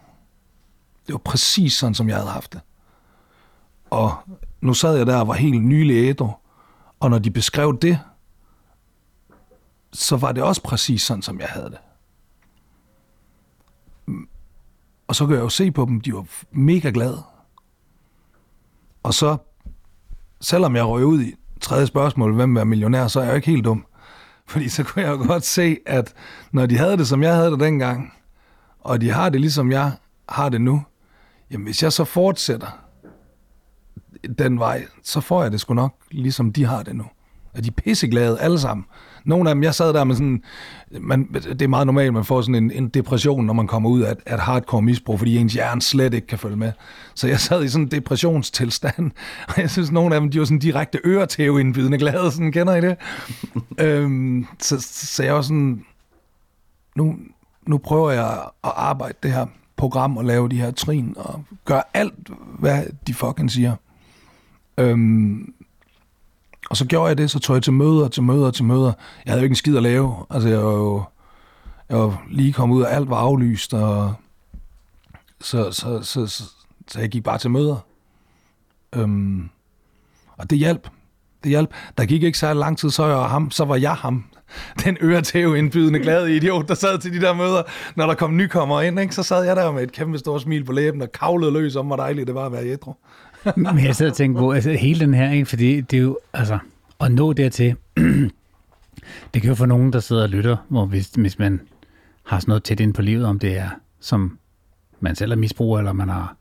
Det var præcis sådan, som jeg havde haft det. Og nu sad jeg der og var helt nylig ædru, og når de beskrev det, så var det også præcis sådan, som jeg havde det. Mm. Og så kan jeg jo se på dem, de var mega glade. Og så, selvom jeg røg ud i tredje spørgsmål, hvem er millionær, så er jeg jo ikke helt dum. Fordi så kunne jeg jo godt se, at når de havde det, som jeg havde det dengang, og de har det, ligesom jeg har det nu, jamen hvis jeg så fortsætter den vej, så får jeg det sgu nok, ligesom de har det nu. Og de er pisseglade alle sammen. Nogle af dem, jeg sad der med sådan, man, det er meget normalt, man får sådan en, en depression, når man kommer ud af et hardcore misbrug, fordi ens hjerne slet ikke kan følge med. Så jeg sad i sådan en depressionstilstand, og jeg synes, nogle af dem, de var sådan direkte øretæveindbydende glade, sådan, kender I det? øhm, så, så jeg var sådan, nu, nu prøver jeg at arbejde det her program og lave de her trin og gøre alt, hvad de fucking siger. Øhm, og så gjorde jeg det, så tog jeg til møder, til møder, til møder. Jeg havde jo ikke en skid at lave. Altså, jeg var jo jeg var lige kommet ud, og alt var aflyst, og så, så, så, så, så jeg gik bare til møder. Øhm, og det hjalp. Det hjalp. Der gik ikke så lang tid, så, jeg ham, så var jeg ham. Den øretæve indbydende glade idiot, der sad til de der møder, når der kom nykommere ind, ikke? så sad jeg der med et kæmpe stort smil på læben og kavlede løs om, hvor dejligt det var at være ædru. Men jeg sidder og tænker på, altså hele den her, ikke? fordi det er jo, altså, at nå dertil, det kan jo for nogen, der sidder og lytter, hvor hvis, hvis man har sådan noget tæt ind på livet, om det er, som man selv er misbruger, eller man har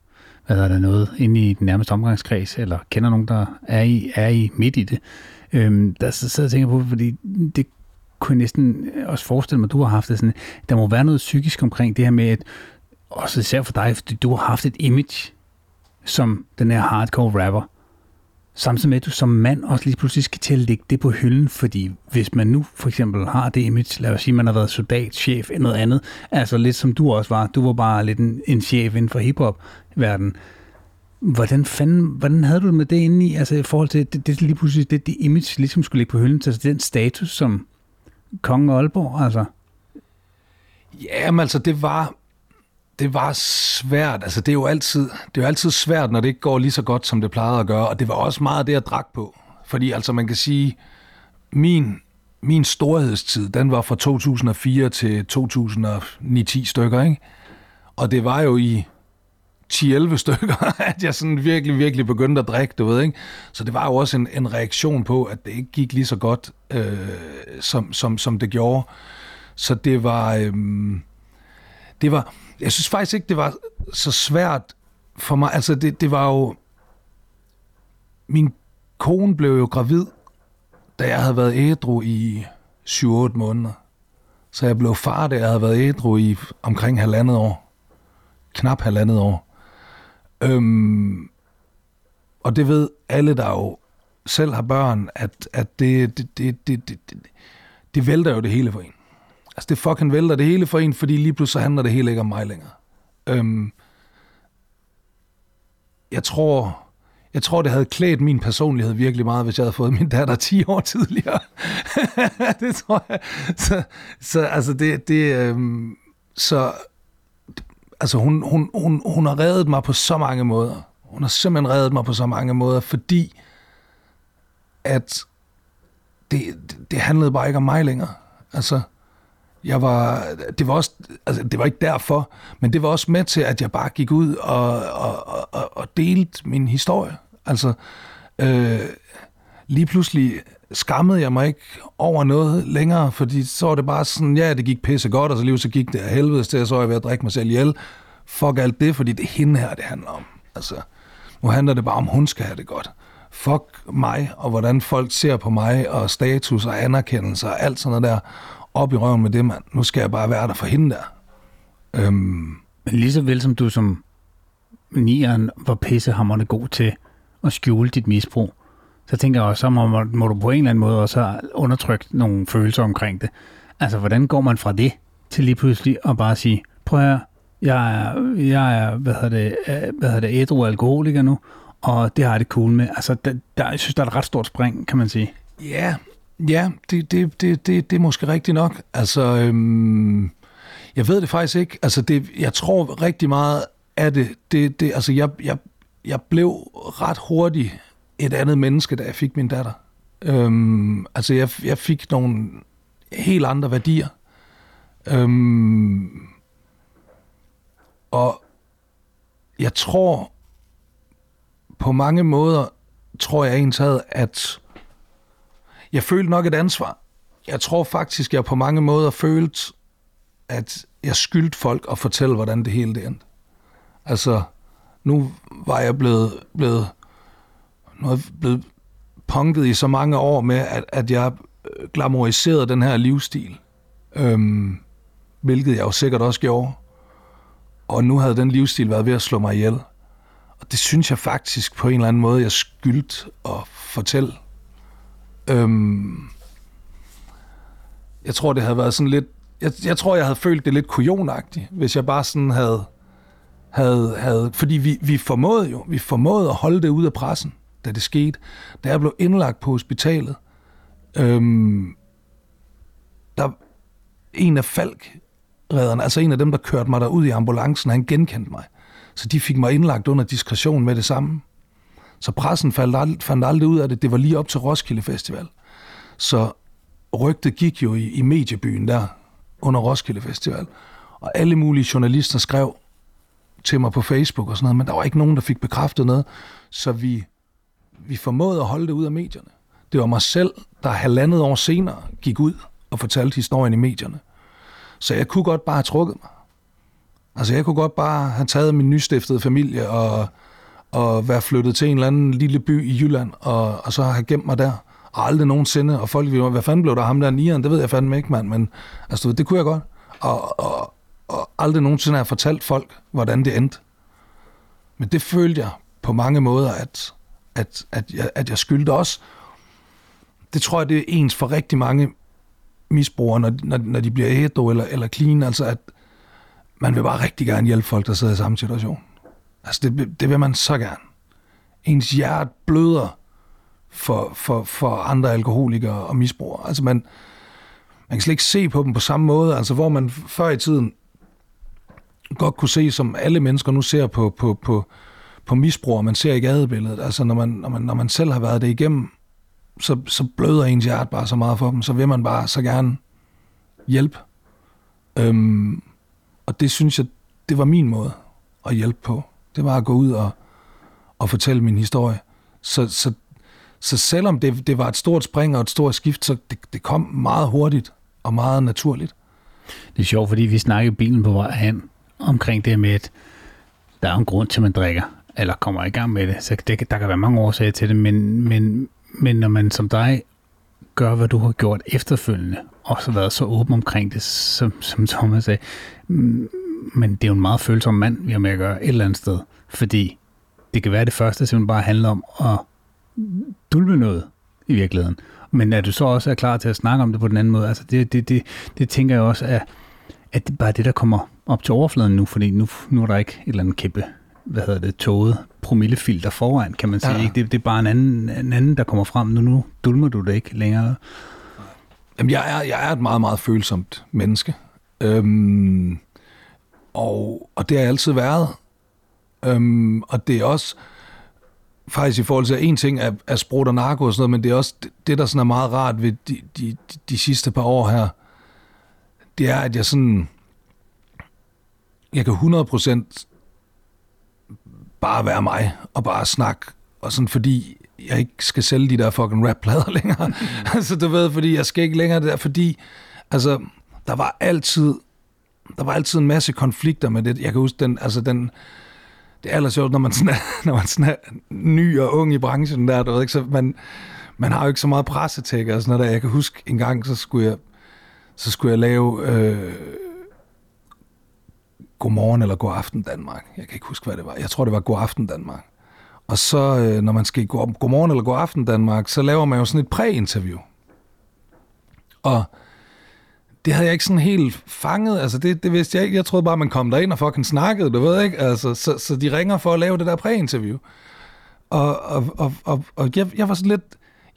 hvad er der noget inde i den nærmeste omgangskreds, eller kender nogen, der er i, er i midt i det. Øhm, der sidder jeg og tænker på, fordi det kunne jeg næsten også forestille mig, at du har haft det sådan, der må være noget psykisk omkring det her med, at også især for dig, fordi du har haft et image som den her hardcore rapper, samtidig med, at du som mand også lige pludselig skal til at lægge det på hylden, fordi hvis man nu for eksempel har det image, lad os sige, man har været soldat, chef eller noget andet, altså lidt som du også var, du var bare lidt en, en chef inden for hiphop-verdenen, Hvordan, fanden, hvordan havde du det med det inde i, altså i forhold til det, det lige pludselig, det, det image ligesom skulle ligge på hylden, altså den status som kongen Aalborg, altså? Jamen altså, det var, det var svært. Altså, det er jo altid, det er jo altid svært, når det ikke går lige så godt, som det plejede at gøre. Og det var også meget det, jeg drak på. Fordi altså, man kan sige, min, min storhedstid, den var fra 2004 til 2009-10 stykker, ikke? Og det var jo i 10-11 stykker, at jeg sådan virkelig, virkelig begyndte at drikke, du ved, ikke? Så det var jo også en, en reaktion på, at det ikke gik lige så godt, øh, som, som, som det gjorde. Så det var... Øh, det var... Jeg synes faktisk ikke, det var så svært for mig. Altså, det, det var jo... Min kone blev jo gravid, da jeg havde været ædru i 7-8 måneder. Så jeg blev far, da jeg havde været ædru i omkring halvandet år. Knap halvandet år. Øhm, og det ved alle, der jo selv har børn, at, at det, det, det, det, det, det, det vælter jo det hele for en. Altså det fucking vælter det hele for en, fordi lige pludselig handler det hele ikke om mig længere. Øhm, jeg tror, jeg tror, det havde klædt min personlighed virkelig meget, hvis jeg havde fået min datter 10 år tidligere. det tror jeg. Så, så altså det, det øhm, så altså hun, hun, hun, hun har reddet mig på så mange måder. Hun har simpelthen reddet mig på så mange måder, fordi at det, det handlede bare ikke om mig længere. Altså, jeg var, det var også, altså, det var ikke derfor, men det var også med til, at jeg bare gik ud og, og, og, og delte min historie. Altså, øh, lige pludselig skammede jeg mig ikke over noget længere, fordi så var det bare sådan, ja, det gik pisse godt, og så lige så gik det af helvede til, så var jeg ved at drikke mig selv ihjel. Fuck alt det, fordi det er hende her, det handler om. Altså, nu handler det bare om, hun skal have det godt. Fuck mig, og hvordan folk ser på mig, og status og anerkendelse og alt sådan noget der. Op i røven med det, mand. Nu skal jeg bare være der for hende der. Øhm. Men lige så vel som du som nieren var pissehammerende god til at skjule dit misbrug, så tænker jeg også, så må, må du på en eller anden måde også have undertrykt nogle følelser omkring det. Altså, hvordan går man fra det til lige pludselig at bare sige, prøv at jeg er, jeg er hvad hedder det, øh, hvad hedder det, ædru alkoholiker nu, og det har jeg det cool med. Altså, der, der, jeg synes, der er et ret stort spring, kan man sige. Ja, ja det, det, det, det, det er måske rigtigt nok. Altså, øhm, jeg ved det faktisk ikke. Altså, det, jeg tror rigtig meget af det, det, det altså, jeg, jeg, jeg blev ret hurtigt et andet menneske, da jeg fik min datter. Øhm, altså, jeg, jeg fik nogle helt andre værdier. Øhm, og jeg tror på mange måder, tror jeg egentlig, at jeg følte nok et ansvar. Jeg tror faktisk, jeg på mange måder følte, at jeg skyldte folk at fortælle, hvordan det hele det endte. Altså, nu var jeg blevet, blevet, nu er jeg blevet punket i så mange år med, at, at jeg øh, glamoriserede den her livsstil. Øhm, hvilket jeg jo sikkert også gjorde. Og nu havde den livsstil været ved at slå mig ihjel. Og det synes jeg faktisk på en eller anden måde, jeg skyldte at fortælle. Øhm, jeg tror, det havde været sådan lidt... Jeg, jeg tror, jeg havde følt det lidt kujonagtigt, hvis jeg bare sådan havde... havde, havde fordi vi, vi formåede jo, vi formåede at holde det ud af pressen, da det skete. Da jeg blev indlagt på hospitalet, øhm, der en af Falk, redderne, altså en af dem, der kørte mig derud i ambulancen, han genkendte mig. Så de fik mig indlagt under diskretion med det samme. Så pressen fandt aldrig, fandt aldrig ud af det. Det var lige op til Roskilde Festival. Så rygtet gik jo i, i mediebyen der under Roskilde Festival. Og alle mulige journalister skrev til mig på Facebook og sådan noget, men der var ikke nogen, der fik bekræftet noget. Så vi, vi formåede at holde det ud af medierne. Det var mig selv, der halvandet år senere gik ud og fortalte historien i medierne. Så jeg kunne godt bare have trukket mig. Altså jeg kunne godt bare have taget min nystiftede familie og, og være flyttet til en eller anden lille by i Jylland, og, og så have gemt mig der. Og aldrig nogensinde, og folk ville hvad fanden blev der ham der nieren? Det ved jeg fandme ikke, mand, men altså, det kunne jeg godt. Og, og, og aldrig nogensinde har jeg fortalt folk, hvordan det endte. Men det følte jeg på mange måder, at, at, at, jeg, at jeg skyldte også. Det tror jeg, det er ens for rigtig mange misbrugere, når, når, når de bliver ædru eller, eller clean, altså at man vil bare rigtig gerne hjælpe folk, der sidder i samme situation. Altså det, det vil man så gerne. Ens hjerte bløder for, for, for andre alkoholikere og misbrugere. Altså man, man kan slet ikke se på dem på samme måde, altså hvor man før i tiden godt kunne se, som alle mennesker nu ser på, på, på, på misbrugere, man ser i gadebilledet. Altså når man, når, man, når man selv har været det igennem, så, så bløder ens hjerte bare så meget for dem, så vil man bare så gerne hjælpe. Øhm, og det synes jeg, det var min måde at hjælpe på. Det var at gå ud og, og fortælle min historie. Så, så, så selvom det, det var et stort spring og et stort skift, så det, det kom meget hurtigt og meget naturligt. Det er sjovt, fordi vi snakkede bilen på vej hen omkring det med, at der er en grund til, at man drikker, eller kommer i gang med det. Så det, der kan være mange årsager til det, men, men men når man som dig gør, hvad du har gjort efterfølgende, og så været så åben omkring det, som, som Thomas sagde, mm, men det er jo en meget følsom mand, vi har med at gøre et eller andet sted, fordi det kan være det første, som bare handler om at dulme noget i virkeligheden. Men er du så også er klar til at snakke om det på den anden måde? Altså det, det, det, det tænker jeg også er, at det bare er det, der kommer op til overfladen nu, fordi nu, nu er der ikke et eller andet kæmpe hvad hedder det, toget promillefilter foran, kan man sige. Ja. Ikke? Det, det er bare en anden, en anden, der kommer frem. Nu, nu dulmer du det ikke længere. Jamen, jeg er, jeg er et meget, meget følsomt menneske. Øhm, og, og det har jeg altid været. Øhm, og det er også faktisk i forhold til, at en ting er, er sprut og narko og sådan noget, men det er også det, der sådan er meget rart ved de, de, de, sidste par år her, det er, at jeg sådan, jeg kan 100% bare være mig og bare snakke, og sådan fordi jeg ikke skal sælge de der fucking rap-plader længere. Mm. altså, du ved, fordi jeg skal ikke længere der, fordi altså, der var altid der var altid en masse konflikter med det. Jeg kan huske den, altså den, det er sjovt, når man, sådan er, når man sådan er ny og ung i branchen der, du ved ikke, så man, man har jo ikke så meget pressetæk og sådan noget der. Jeg kan huske en gang, så skulle jeg, så skulle jeg lave øh, Godmorgen eller God Aften Danmark. Jeg kan ikke huske, hvad det var. Jeg tror, det var God Aften Danmark. Og så, øh, når man skal i Godmorgen eller God Aften Danmark, så laver man jo sådan et præinterview. Og det havde jeg ikke sådan helt fanget. Altså, det, det vidste jeg ikke. Jeg troede bare, man kom derind og fucking snakkede, du ved ikke? Altså, så, så de ringer for at lave det der præinterview. Og, og, og, og, og jeg, jeg var sådan lidt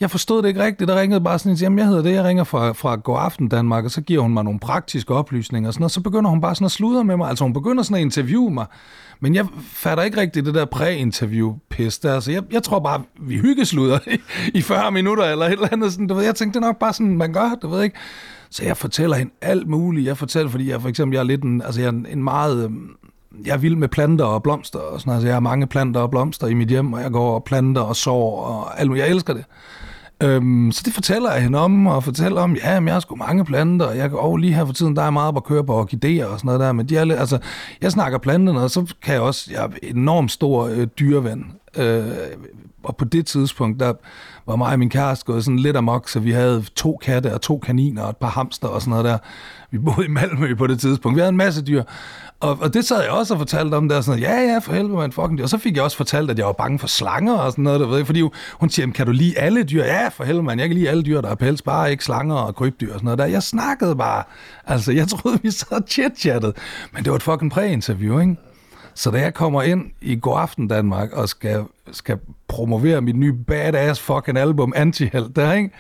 jeg forstod det ikke rigtigt. Der ringede bare sådan, jamen jeg hedder det, jeg ringer fra, fra God Aften Danmark, og så giver hun mig nogle praktiske oplysninger og sådan noget. Så begynder hun bare sådan at sludre med mig. Altså hun begynder sådan at interviewe mig. Men jeg fatter ikke rigtigt det der præ-interview-pis der. Altså jeg, jeg tror bare, vi hyggesluder i, i 40 minutter eller et eller andet. Sådan, du ved, jeg tænkte, det er nok bare sådan, man gør, du ved ikke. Så jeg fortæller hende alt muligt. Jeg fortæller, fordi jeg for eksempel, jeg er lidt en, altså jeg er en meget, øhm, jeg er vild med planter og blomster og sådan noget. Altså jeg har mange planter og blomster i mit hjem, og jeg går og planter og sår og alt Jeg elsker det. Øhm, så det fortæller jeg hende om, og fortæller om, ja, men jeg har sgu mange planter, og jeg kan lige her for tiden, der er meget på at køre på orkideer og sådan noget der, men de er lidt, altså, jeg snakker planterne, og så kan jeg også, jeg er enormt stor øh, dyreven, øh, og på det tidspunkt, der var mig og min kæreste gået sådan lidt amok, så vi havde to katte og to kaniner og et par hamster og sådan noget der. Vi boede i Malmø på det tidspunkt. Vi havde en masse dyr. Og, og det sad jeg også og fortalte om der, sådan noget, ja, ja, for helvede, man fucking. Og så fik jeg også fortalt, at jeg var bange for slanger og sådan noget, der, ved, fordi hun siger, kan du lide alle dyr? Ja, for helvede, man, jeg kan lide alle dyr, der er pels, bare ikke slanger og krybdyr og sådan noget der. Jeg snakkede bare, altså, jeg troede, vi sad chit-chattet, men det var et fucking præinterview, ikke? Så da jeg kommer ind i God Aften Danmark og skal, skal promovere mit nye badass fucking album Antiheld, der, ikke?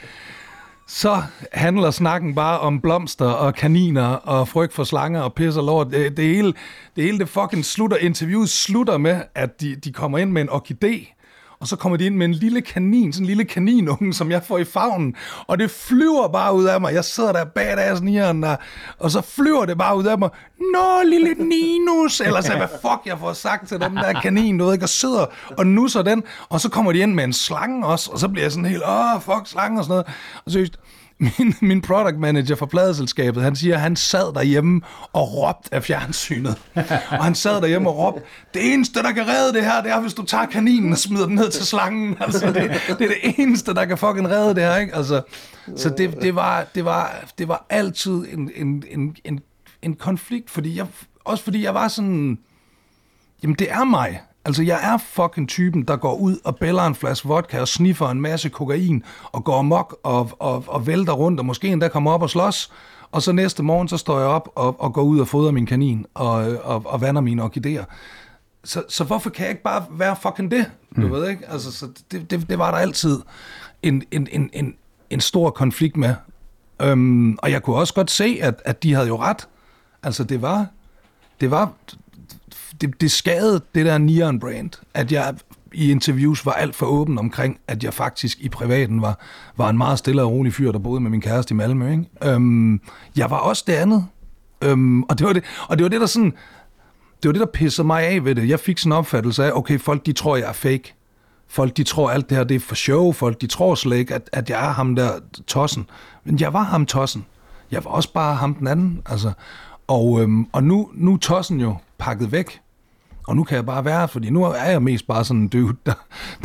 Så handler snakken bare om blomster og kaniner og frygt for slanger og pis og lort. Det, det, hele, det hele det fucking slutter, interviewet slutter med, at de, de kommer ind med en orkidé, og så kommer de ind med en lille kanin, sådan en lille kaninunge, som jeg får i favnen, og det flyver bare ud af mig. Jeg sidder der badass nieren og, og så flyver det bare ud af mig. Nå, lille Ninus! Eller så, hvad fuck jeg får sagt til dem der kanin, du ved ikke, og sidder og nusser den, og så kommer de ind med en slange også, og så bliver jeg sådan helt, åh, fuck, slange og sådan noget. Og så min, min product manager for pladeselskabet, han siger, at han sad derhjemme og råbte af fjernsynet. og han sad derhjemme og råbte, det eneste, der kan redde det her, det er, hvis du tager kaninen og smider den ned til slangen. Altså, det, det er det eneste, der kan fucking redde det her, ikke? Altså, så det, det, var, det, var, det var altid en, en, en, en, en konflikt, fordi jeg, også fordi jeg var sådan, jamen det er mig. Altså, jeg er fucking typen, der går ud og bæller en flaske vodka og sniffer en masse kokain og går mok og, og, og vælter rundt og måske endda kommer op og slås. Og så næste morgen, så står jeg op og, og går ud og fodrer min kanin og, og, og vander mine orkideer. Så, så hvorfor kan jeg ikke bare være fucking det? Du mm. ved ikke? Altså, så det, det, det var der altid en, en, en, en, en stor konflikt med. Øhm, og jeg kunne også godt se, at, at de havde jo ret. Altså, det var, det var det, det skadede det der Neon brand, at jeg i interviews var alt for åben omkring, at jeg faktisk i privaten var, var en meget stille og rolig fyr, der boede med min kæreste i Malmø. Ikke? Øhm, jeg var også det andet. Øhm, og, det var det, og det var det, der sådan... Det var det, der pissede mig af ved det. Jeg fik sådan en opfattelse af, okay, folk de tror, jeg er fake. Folk de tror, alt det her det er for show. Folk de tror slet ikke, at, at jeg er ham der tossen. Men jeg var ham tossen. Jeg var også bare ham den anden. Altså. Og, øhm, og nu, nu er tossen jo pakket væk. Og nu kan jeg bare være, fordi nu er jeg mest bare sådan en dude, der,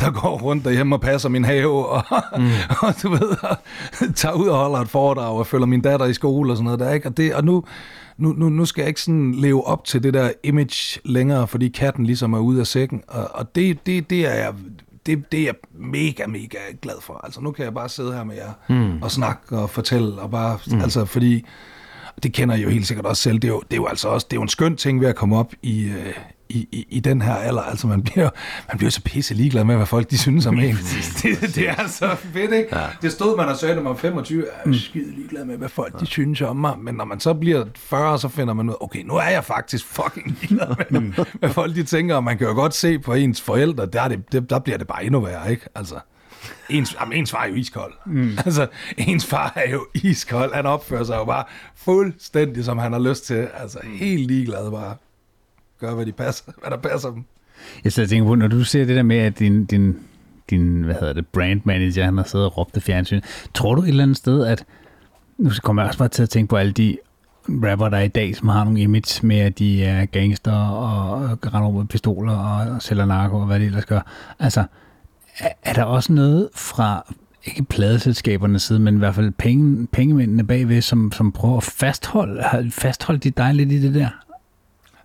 der går rundt derhjemme og passer min have, og, mm. og du ved, og tager ud og holder et foredrag, og følger min datter i skole og sådan noget der, ikke? Og, det, og nu, nu, nu, nu skal jeg ikke sådan leve op til det der image længere, fordi katten ligesom er ude af sækken, og, og det, det, det er jeg det, det er jeg mega, mega glad for. Altså, nu kan jeg bare sidde her med jer mm. og snakke og fortælle, og bare, mm. altså, fordi det kender jeg jo helt sikkert også selv. Det er jo, det er jo altså også det er jo en skøn ting ved at komme op i, øh, i, i, i den her alder. Altså, man bliver, man bliver så pisse ligeglad med, hvad folk de synes om en. Det, det er så fedt, ikke? Ja. Det stod man og sagde, når man var 25, jeg er skide ligeglad med, hvad folk de synes om mig. Men når man så bliver 40, så finder man ud okay, nu er jeg faktisk fucking ligeglad med, mm. hvad folk de tænker. Og man kan jo godt se på ens forældre, der, det, der bliver det bare endnu værre, ikke? Altså. Ens, jamen, ens far er jo iskold. Mm. Altså, ens far er jo iskold. Han opfører sig jo bare fuldstændig, som han har lyst til. Altså, helt ligeglad bare gøre, hvad, de passer, hvad der passer dem. Jeg sidder og tænker på, når du ser det der med, at din, din, din hvad hedder det, brand manager, han har siddet og råbt af fjernsyn, tror du et eller andet sted, at, nu kommer jeg også bare til at tænke på alle de rapper, der er i dag, som har nogle image med, at de er gangster og, og render med pistoler og, og sælger narko og hvad de ellers gør. Altså, er, er der også noget fra, ikke pladeselskabernes side, men i hvert fald penge, pengemændene bagved, som, som prøver at fastholde, fastholde de dig lidt i det der?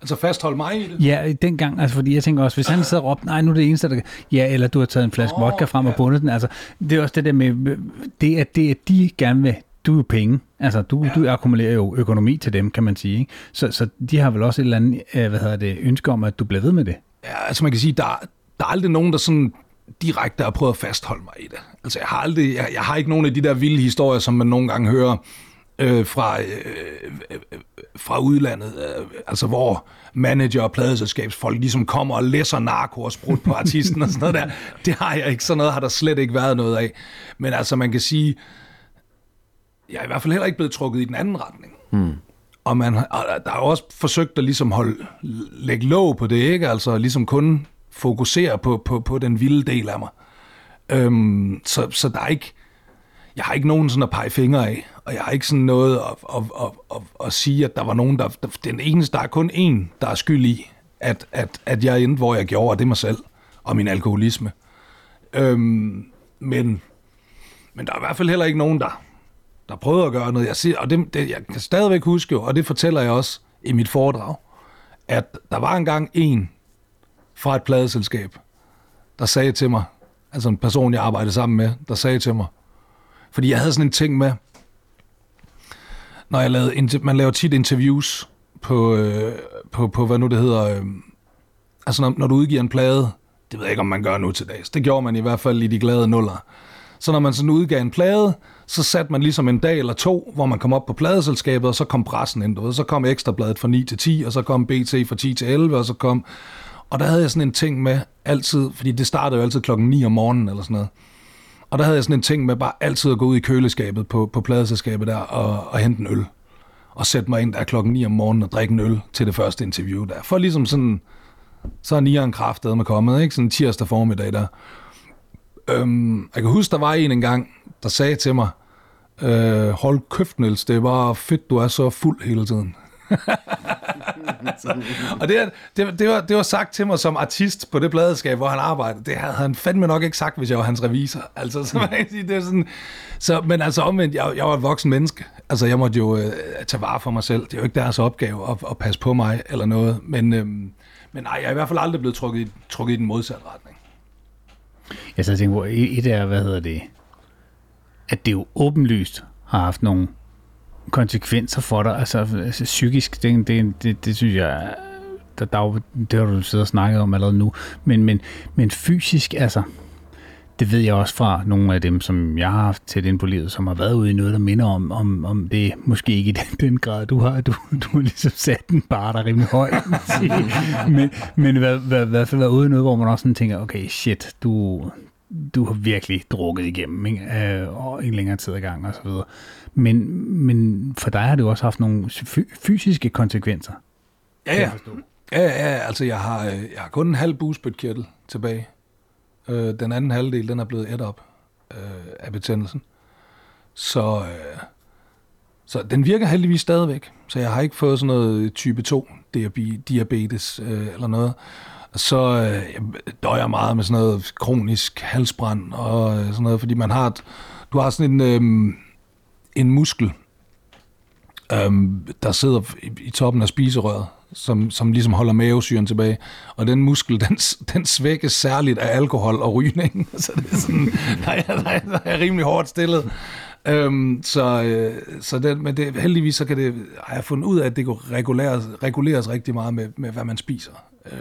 Altså fastholde mig i det? Ja, dengang, altså fordi jeg tænker også, hvis han sidder og råber, nej, nu er det eneste, der Ja, eller du har taget en flaske oh, vodka frem ja. og bundet den, altså det er også det der med, det at, det, at de gerne vil, du er jo penge, altså du, ja. du akkumulerer jo økonomi til dem, kan man sige, ikke? Så, så de har vel også et eller andet, øh, hvad hedder det, ønske om, at du bliver ved med det? Ja, altså man kan sige, der, der er aldrig nogen, der sådan direkte har prøvet at fastholde mig i det. Altså jeg har aldrig, jeg, jeg har ikke nogen af de der vilde historier, som man nogle gange hører, øh, fra, øh, øh, fra udlandet, øh, altså hvor manager og pladeselskabsfolk ligesom kommer og læser narko og sprut på artisten og sådan noget der. Det har jeg ikke, sådan noget har der slet ikke været noget af. Men altså man kan sige, jeg er i hvert fald heller ikke blevet trukket i den anden retning. Hmm. Og, man, og der er også forsøgt at ligesom holde, lægge låg på det, ikke? Altså ligesom kun fokusere på, på, på den vilde del af mig. Øhm, så, så der er ikke, jeg har ikke nogen sådan at pege fingre af, og jeg har ikke sådan noget at, at, at, at, at sige, at der var nogen, der, der... Den eneste, der er kun en, der er skyld i, at, at, at jeg endte, hvor jeg gjorde, og det er mig selv, og min alkoholisme. Øhm, men, men der er i hvert fald heller ikke nogen, der, der prøver at gøre noget. Jeg siger, og det, det, jeg kan stadigvæk huske og det fortæller jeg også i mit foredrag, at der var engang en fra et pladeselskab, der sagde til mig, altså en person, jeg arbejdede sammen med, der sagde til mig, fordi jeg havde sådan en ting med, når jeg lavede, man laver tit interviews på, øh, på, på hvad nu det hedder, øh, altså når, når du udgiver en plade, det ved jeg ikke, om man gør nu til dags. Det gjorde man i hvert fald i de glade nuller. Så når man sådan udgav en plade, så satte man ligesom en dag eller to, hvor man kom op på pladeselskabet, og så kom pressen ind. Og så kom Ekstrabladet fra 9 til 10, og så kom BT fra 10 til 11, og så kom... Og der havde jeg sådan en ting med altid, fordi det startede jo altid klokken 9 om morgenen eller sådan noget. Og der havde jeg sådan en ting med bare altid at gå ud i køleskabet på, på pladeselskabet der og, og hente en øl. Og sætte mig ind der klokken 9 om morgenen og drikke en øl til det første interview der. For ligesom sådan, så er nieren kraftet med kommet, ikke? Sådan tirsdag formiddag der. Øhm, jeg kan huske, der var en engang, der sagde til mig, øh, hold køft, Niels, det var fedt, du er så fuld hele tiden. og det, det, det, var, det var sagt til mig som artist på det pladeskab, hvor han arbejdede. Det havde han fandme nok ikke sagt, hvis jeg var hans revisor. Altså, så man kan sige, det er sådan, så, men altså omvendt, jeg, jeg var et voksen menneske. Altså, jeg måtte jo øh, tage vare for mig selv. Det er jo ikke deres opgave at, at passe på mig eller noget. Men, øh, men nej, jeg er i hvert fald aldrig blevet trukket, trukket i den modsatte retning. Jeg så tænker hvor et er, hvad hedder det, at det jo åbenlyst har haft nogle konsekvenser for dig, altså, altså psykisk, det, det, det, det synes jeg, der, der, det har du siddet og snakket om allerede nu, men, men, men fysisk, altså, det ved jeg også fra nogle af dem, som jeg har haft tæt ind på livet, som har været ude i noget, der minder om, om, om det måske ikke i den, den grad, du har. Du, du har ligesom sat den bare der rimelig højt. men men i hvert fald været ude i noget, hvor man også sådan tænker, okay, shit, du, du har virkelig drukket igennem, ikke? Øh, og en længere tid ad gang og så videre. Men, men for dig har det jo også haft nogle fysiske konsekvenser. Ja, ja. Ja, ja, altså jeg har, øh, jeg har kun en halv busbødkirtel tilbage. Øh, den anden halvdel, den er blevet et op øh, af betændelsen. Så, øh, så den virker heldigvis stadigvæk. Så jeg har ikke fået sådan noget type 2 diabetes øh, eller noget. Så øh, jeg døjer meget med sådan noget kronisk halsbrand og øh, sådan noget, fordi man har et, du har sådan en, øh, en muskel, øhm, der sidder i, i toppen af spiserøret, som, som ligesom holder mavesyren tilbage. Og den muskel, den, den svækkes særligt af alkohol og rygning. så det er sådan, der er, der er, der er rimelig hårdt stillet. Øhm, så, øh, så det, men det, heldigvis så kan det, har jeg fundet ud af, at det kan reguleres, reguleres rigtig meget med, med, hvad man spiser. Øh,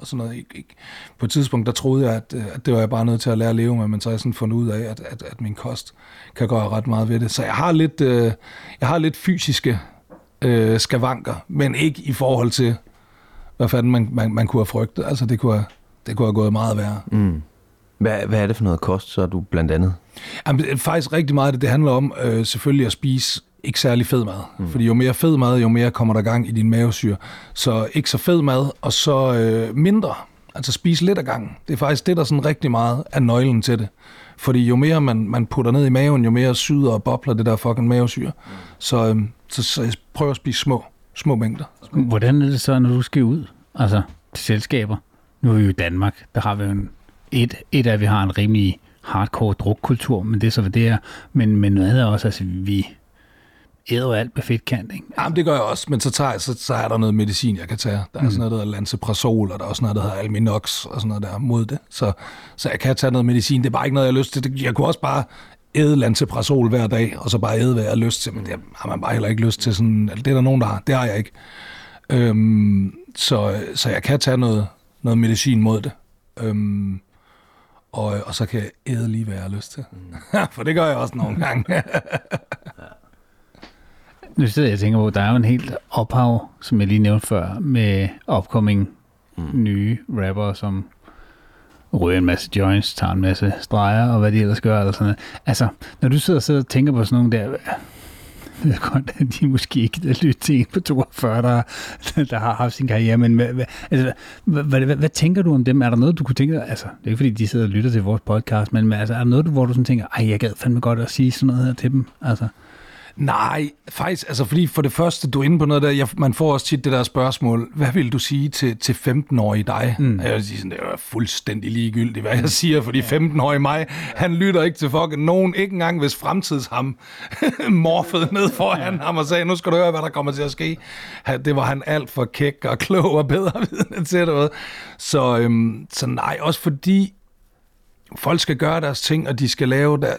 og sådan noget. Ikke, ikke. På et tidspunkt, der troede jeg, at, at det var jeg bare nødt til at lære at leve med, men så har jeg sådan fundet ud af, at, at, at min kost kan gøre ret meget ved det. Så jeg har lidt, øh, jeg har lidt fysiske øh, skavanker, men ikke i forhold til, hvad fanden man, man, man kunne have frygtet. Altså, det kunne have, det kunne have gået meget værre. Mm. Hvad, hvad er det for noget kost, så du blandt andet? Jamen, faktisk rigtig meget det, det handler om øh, selvfølgelig at spise ikke særlig fed mad. Mm. Fordi jo mere fed mad, jo mere kommer der gang i din mavesyre. Så ikke så fed mad, og så øh, mindre. Altså spise lidt af gangen. Det er faktisk det, der sådan rigtig meget er nøglen til det. Fordi jo mere man, man putter ned i maven, jo mere syder og bobler det der fucking mavesyre. Mm. Så, øh, så, så jeg prøver at spise små, små mængder. Hvordan er det så, når du skal ud altså, til selskaber? Nu er vi jo i Danmark. Der har vi jo en, et, et af, at vi har en rimelig hardcore drukkultur, men det er så, hvad det er. Men, men noget andet er også, altså, vi, æder alt med fedtkant, ikke? Jamen, det gør jeg også, men så, tager jeg, så, så er der noget medicin, jeg kan tage. Der er mm. sådan noget, der hedder Lanseprazol, og der er også noget, der hedder Alminox, og sådan noget der mod det. Så, så jeg kan tage noget medicin. Det er bare ikke noget, jeg har lyst til. Jeg kunne også bare æde Lanseprazol hver dag, og så bare æde, hvad jeg har lyst til. Men det har man bare heller ikke lyst til. Sådan, det er der nogen, der har. Det har jeg ikke. Øhm, så, så jeg kan tage noget, noget medicin mod det. Øhm, og, og så kan jeg æde lige, hvad jeg har lyst til. Mm. For det gør jeg også nogle gange. Nu sidder jeg og tænker på, der er jo en helt ophav, som jeg lige nævnte før, med opkoming mm. nye rapper, som ryger en masse joints, tager en masse streger, og hvad de ellers gør, eller sådan noget. Altså, når du sidder og, sidder og tænker på sådan nogle der, jeg ved godt, at de måske ikke har lyttet til en på 42, der, der har haft sin karriere, men hvad, hvad, altså, hvad, hvad, hvad, hvad, tænker du om dem? Er der noget, du kunne tænke dig? Altså, det er ikke fordi, de sidder og lytter til vores podcast, men altså, er der noget, hvor du sådan tænker, ej, jeg gad fandme godt at sige sådan noget her til dem? Altså. Nej, faktisk, altså fordi for det første, du er inde på noget der, jeg, man får også tit det der spørgsmål, hvad vil du sige til, til 15-årige dig? Mm. Jeg vil sige sådan, det er fuldstændig ligegyldigt, hvad jeg siger, fordi 15-årige mig, han lytter ikke til fucking nogen, ikke engang hvis fremtidsham morfede ned foran ham og sagde, nu skal du høre, hvad der kommer til at ske. Det var han alt for kæk og klog og bedre vidende til det. Så, øhm, så nej, også fordi folk skal gøre deres ting, og de skal lave der,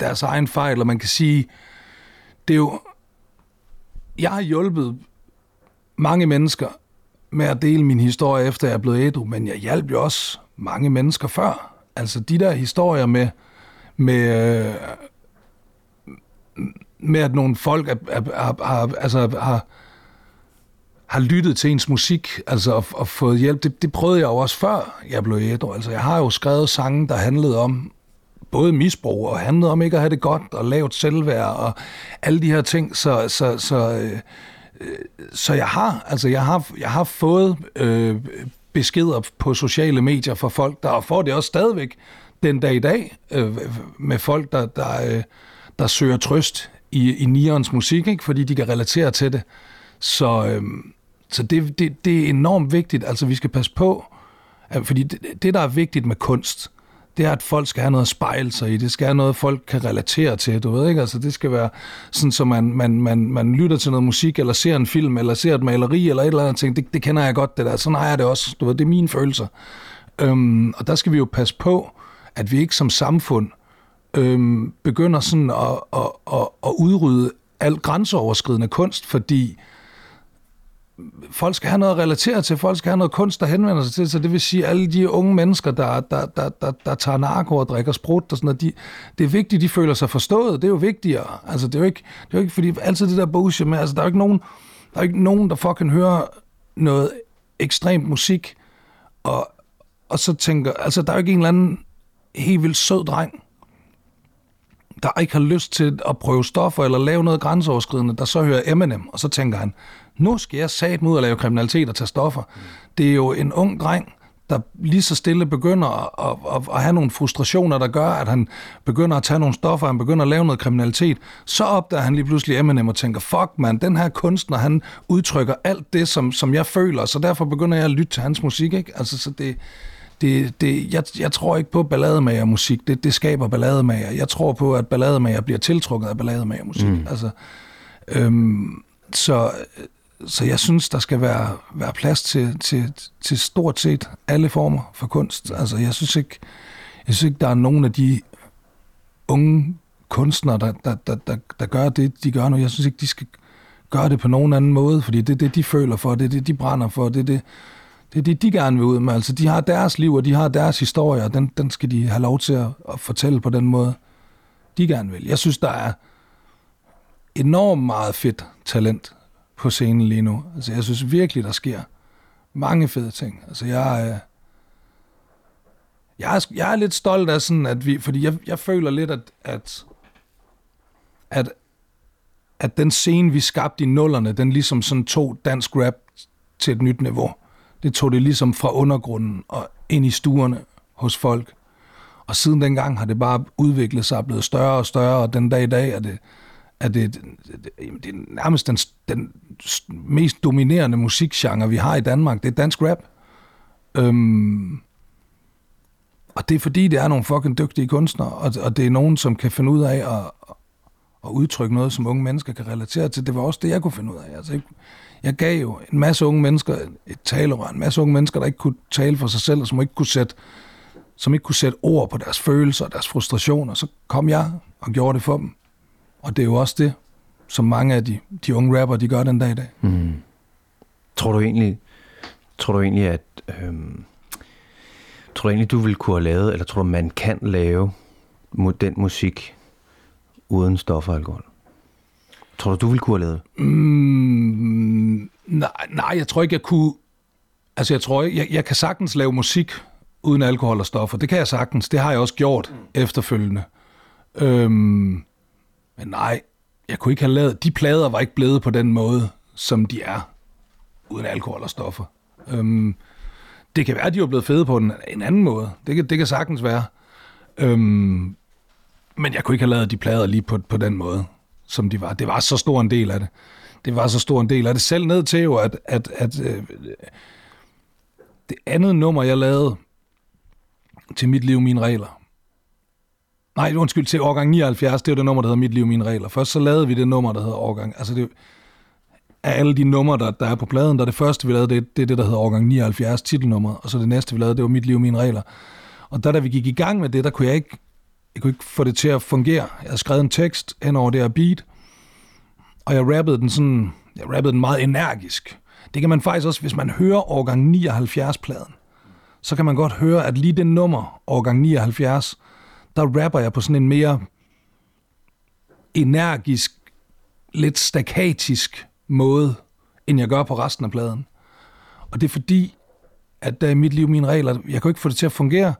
deres egen fejl, og man kan sige, det er jo... Jeg har hjulpet mange mennesker med at dele min historie, efter jeg er blevet ædru, men jeg hjalp jo også mange mennesker før. Altså de der historier med, med, øh, med at nogle folk er, er, er, er, altså, har, har lyttet til ens musik altså, og, og fået hjælp. Det, det prøvede jeg jo også før jeg blev ædru. Altså, jeg har jo skrevet sange, der handlede om både misbrug og handlede om ikke at have det godt og lavt selvværd og alle de her ting. Så, så, så, øh, øh så jeg har, altså jeg har, jeg har fået øh, beskeder på sociale medier fra folk, der får det også stadigvæk den dag i dag øh, med folk, der, der, øh, der søger trøst i, i Nions musik, ikke? fordi de kan relatere til det. Så, øh, så det, det, det er enormt vigtigt. Altså vi skal passe på, fordi det, det, der er vigtigt med kunst, det er, at folk skal have noget at spejle sig i. Det skal have noget, folk kan relatere til, du ved ikke? Altså, det skal være sådan, så man, man, man, man lytter til noget musik, eller ser en film, eller ser et maleri, eller et eller andet ting. Det, det kender jeg godt, det der. Sådan har jeg det også. Du ved, det er mine følelser. Øhm, og der skal vi jo passe på, at vi ikke som samfund øhm, begynder sådan at, at, at, at udrydde al grænseoverskridende kunst, fordi folk skal have noget at relatere til, folk skal have noget kunst, der henvender sig til, så det vil sige, alle de unge mennesker, der, der, der, der, der tager narko og drikker sprut og sådan noget, de, det er vigtigt, de føler sig forstået, det er jo vigtigere. Altså, det er jo ikke, det er jo ikke fordi altid det der bullshit med, altså, der er jo ikke nogen, der er ikke nogen, der fucking hører noget ekstremt musik, og, og så tænker, altså, der er jo ikke en eller anden helt vildt sød dreng, der ikke har lyst til at prøve stoffer eller lave noget grænseoverskridende, der så hører Eminem, og så tænker han, nu skal jeg sat ud og lave kriminalitet og tage stoffer. Det er jo en ung dreng, der lige så stille begynder at, at, at have nogle frustrationer, der gør, at han begynder at tage nogle stoffer, han begynder at lave noget kriminalitet, så opdager han lige pludselig Eminem og tænker, fuck man, den her kunstner, han udtrykker alt det, som, som jeg føler, så derfor begynder jeg at lytte til hans musik, ikke? Altså, så det, det, det, jeg, jeg tror ikke på ballademager musik, det, det skaber ballademager. Jeg tror på, at ballademager bliver tiltrukket af ballademager musik. Mm. Altså, øhm, så så jeg synes, der skal være, være plads til, til, til stort set alle former for kunst. Altså, jeg synes ikke, jeg synes ikke der er nogen af de unge kunstnere, der, der, der, der, der gør det, de gør nu. Jeg synes ikke, de skal gøre det på nogen anden måde, fordi det er det, de føler for, det er det, de brænder for, det er det, det, er det de gerne vil ud med. Altså, de har deres liv, og de har deres historie, og den, den skal de have lov til at, at fortælle på den måde, de gerne vil. Jeg synes, der er enormt meget fedt talent på scenen lige nu. Altså, jeg synes virkelig, der sker mange fede ting. Altså, jeg, øh, jeg, er, jeg er lidt stolt af sådan, at vi, fordi jeg, jeg føler lidt, at, at, at, at den scene, vi skabte i nullerne, den ligesom sådan tog dansk rap til et nyt niveau. Det tog det ligesom fra undergrunden og ind i stuerne hos folk. Og siden dengang har det bare udviklet sig og blevet større og større, og den dag i dag er det, er det, det, det er nærmest den, den mest dominerende musikgenre, vi har i Danmark. Det er dansk rap. Øhm, og det er fordi, det er nogle fucking dygtige kunstnere, og, og det er nogen, som kan finde ud af at, at udtrykke noget, som unge mennesker kan relatere til. Det var også det, jeg kunne finde ud af. Altså, jeg gav jo en masse unge mennesker et talerør, en masse unge mennesker, der ikke kunne tale for sig selv, og som ikke kunne sætte, som ikke kunne sætte ord på deres følelser og deres frustrationer. Så kom jeg og gjorde det for dem. Og det er jo også det, som mange af de, de unge rapper, de gør den dag i dag. Mm. Tror du egentlig, tror du egentlig, at øhm, tror du egentlig, du vil kunne have lavet, eller tror du, man kan lave den musik uden stoffer og alkohol? Tror du, du vil kunne have lavet mm, nej, nej, jeg tror ikke, jeg kunne... Altså, jeg tror ikke, jeg, jeg kan sagtens lave musik uden alkohol og stoffer. Det kan jeg sagtens. Det har jeg også gjort mm. efterfølgende. Øhm, men nej, jeg kunne ikke have lavet... De plader var ikke blevet på den måde, som de er, uden alkohol og stoffer. Øhm, det kan være, at de var blevet fede på en, en anden måde. Det kan, det kan sagtens være. Øhm, men jeg kunne ikke have lavet de plader lige på, på den måde, som de var. Det var så stor en del af det. Det var så stor en del af det. Selv ned til jo, at, at, at øh, det andet nummer, jeg lavede til Mit Liv, Mine Regler, Nej, undskyld, til årgang 79, det er det nummer, der hedder Mit Liv, Mine Regler. Først så lavede vi det nummer, der hedder årgang. Altså det, af alle de numre, der, der er på pladen, der det første, vi lavede, det, det er det, der hedder årgang 79, titelnummeret. og så det næste, vi lavede, det var Mit Liv, Mine Regler. Og der, da vi gik i gang med det, der kunne jeg ikke, jeg kunne ikke få det til at fungere. Jeg havde skrevet en tekst hen over det her beat, og jeg rappede den sådan, jeg rappede den meget energisk. Det kan man faktisk også, hvis man hører årgang 79-pladen, så kan man godt høre, at lige det nummer, årgang 79, der rapper jeg på sådan en mere energisk, lidt stakatisk måde, end jeg gør på resten af pladen. Og det er fordi, at der i mit liv, mine regler, jeg kan ikke få det til at fungere,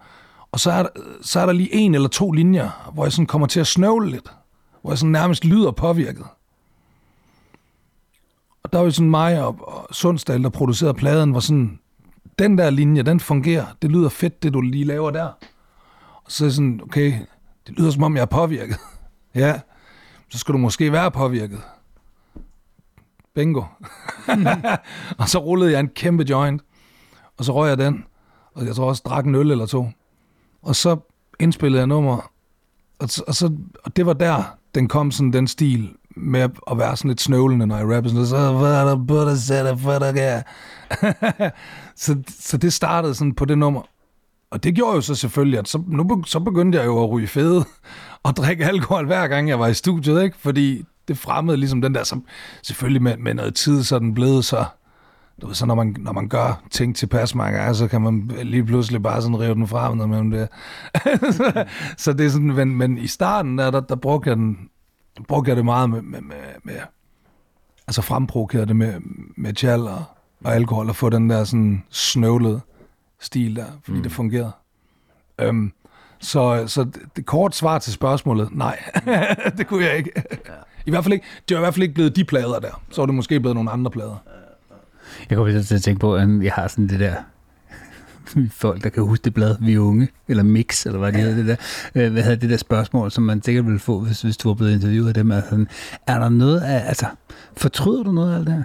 og så er, der, så er der lige en eller to linjer, hvor jeg sådan kommer til at snøvle lidt, hvor jeg sådan nærmest lyder påvirket. Og der var jo sådan mig og, og Sundsdal, der producerede pladen, hvor sådan, den der linje, den fungerer, det lyder fedt, det du lige laver der. Så er jeg sådan, okay, det lyder som om jeg er påvirket. ja, så skal du måske være påvirket. Bingo. og så rullede jeg en kæmpe joint, og så røg jeg den, og jeg tror også drak en øl eller to. Og så indspillede jeg nummer, og, og, så, og det var der, den kom sådan den stil med at være sådan lidt snøvlende, når jeg rapper sådan, så så, så det startede sådan på det nummer. Og det gjorde jo så selvfølgelig, at så, nu, så begyndte jeg jo at ryge fede og drikke alkohol hver gang jeg var i studiet, ikke? Fordi det fremmede ligesom den der, som selvfølgelig med, med noget tid, så den blev så, du ved, så når man, når man gør ting til mange gange, så kan man lige pludselig bare sådan rive den frem, når man det. så det er sådan, men, men i starten, der, der, der brugte jeg den, brugte jeg det meget med, med, med, med altså fremprovokerede det med, med tjal og, og alkohol, og få den der sådan snøvlede stil der, fordi mm. det fungerede. Øhm, så, så det kort svar til spørgsmålet, nej, det kunne jeg ikke. I hvert fald ikke, det var i hvert fald ikke blevet de plader der. Så var det måske blevet nogle andre plader. Jeg kommer til at tænke på, at jeg har sådan det der folk, der kan huske det blad, vi er unge, eller mix, eller hvad det hedder, det der, øh, hvad hedder det der spørgsmål, som man sikkert ville få, hvis, hvis du var blevet interviewet af dem. Altså, er der noget af, altså, fortryder du noget af alt det her?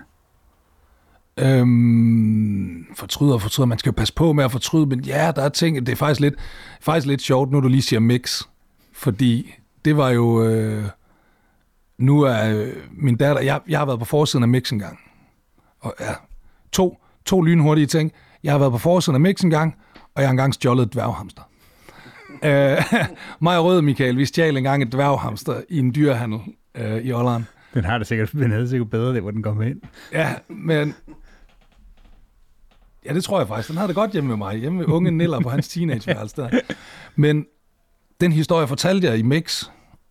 Øhm, fortryder og fortryder. Man skal jo passe på med at fortryde, men ja, der er ting, det er faktisk lidt, faktisk lidt sjovt, nu du lige siger mix, fordi det var jo, øh, nu er øh, min datter, jeg, jeg har været på forsiden af mix en gang, og ja, to, to lynhurtige ting. Jeg har været på forsiden af mix en gang, og jeg har engang stjålet et dværghamster. øh, mig og Michael, vi stjal engang et dværghamster i en dyrehandel øh, i Holland. Den har det sikkert, den havde sikkert bedre, det, hvor den kom ind. Ja, men Ja, det tror jeg faktisk. Den havde det godt hjemme med mig. Hjemme med unge Niller på hans teenageværelse der. Men den historie fortalte jeg i Mix,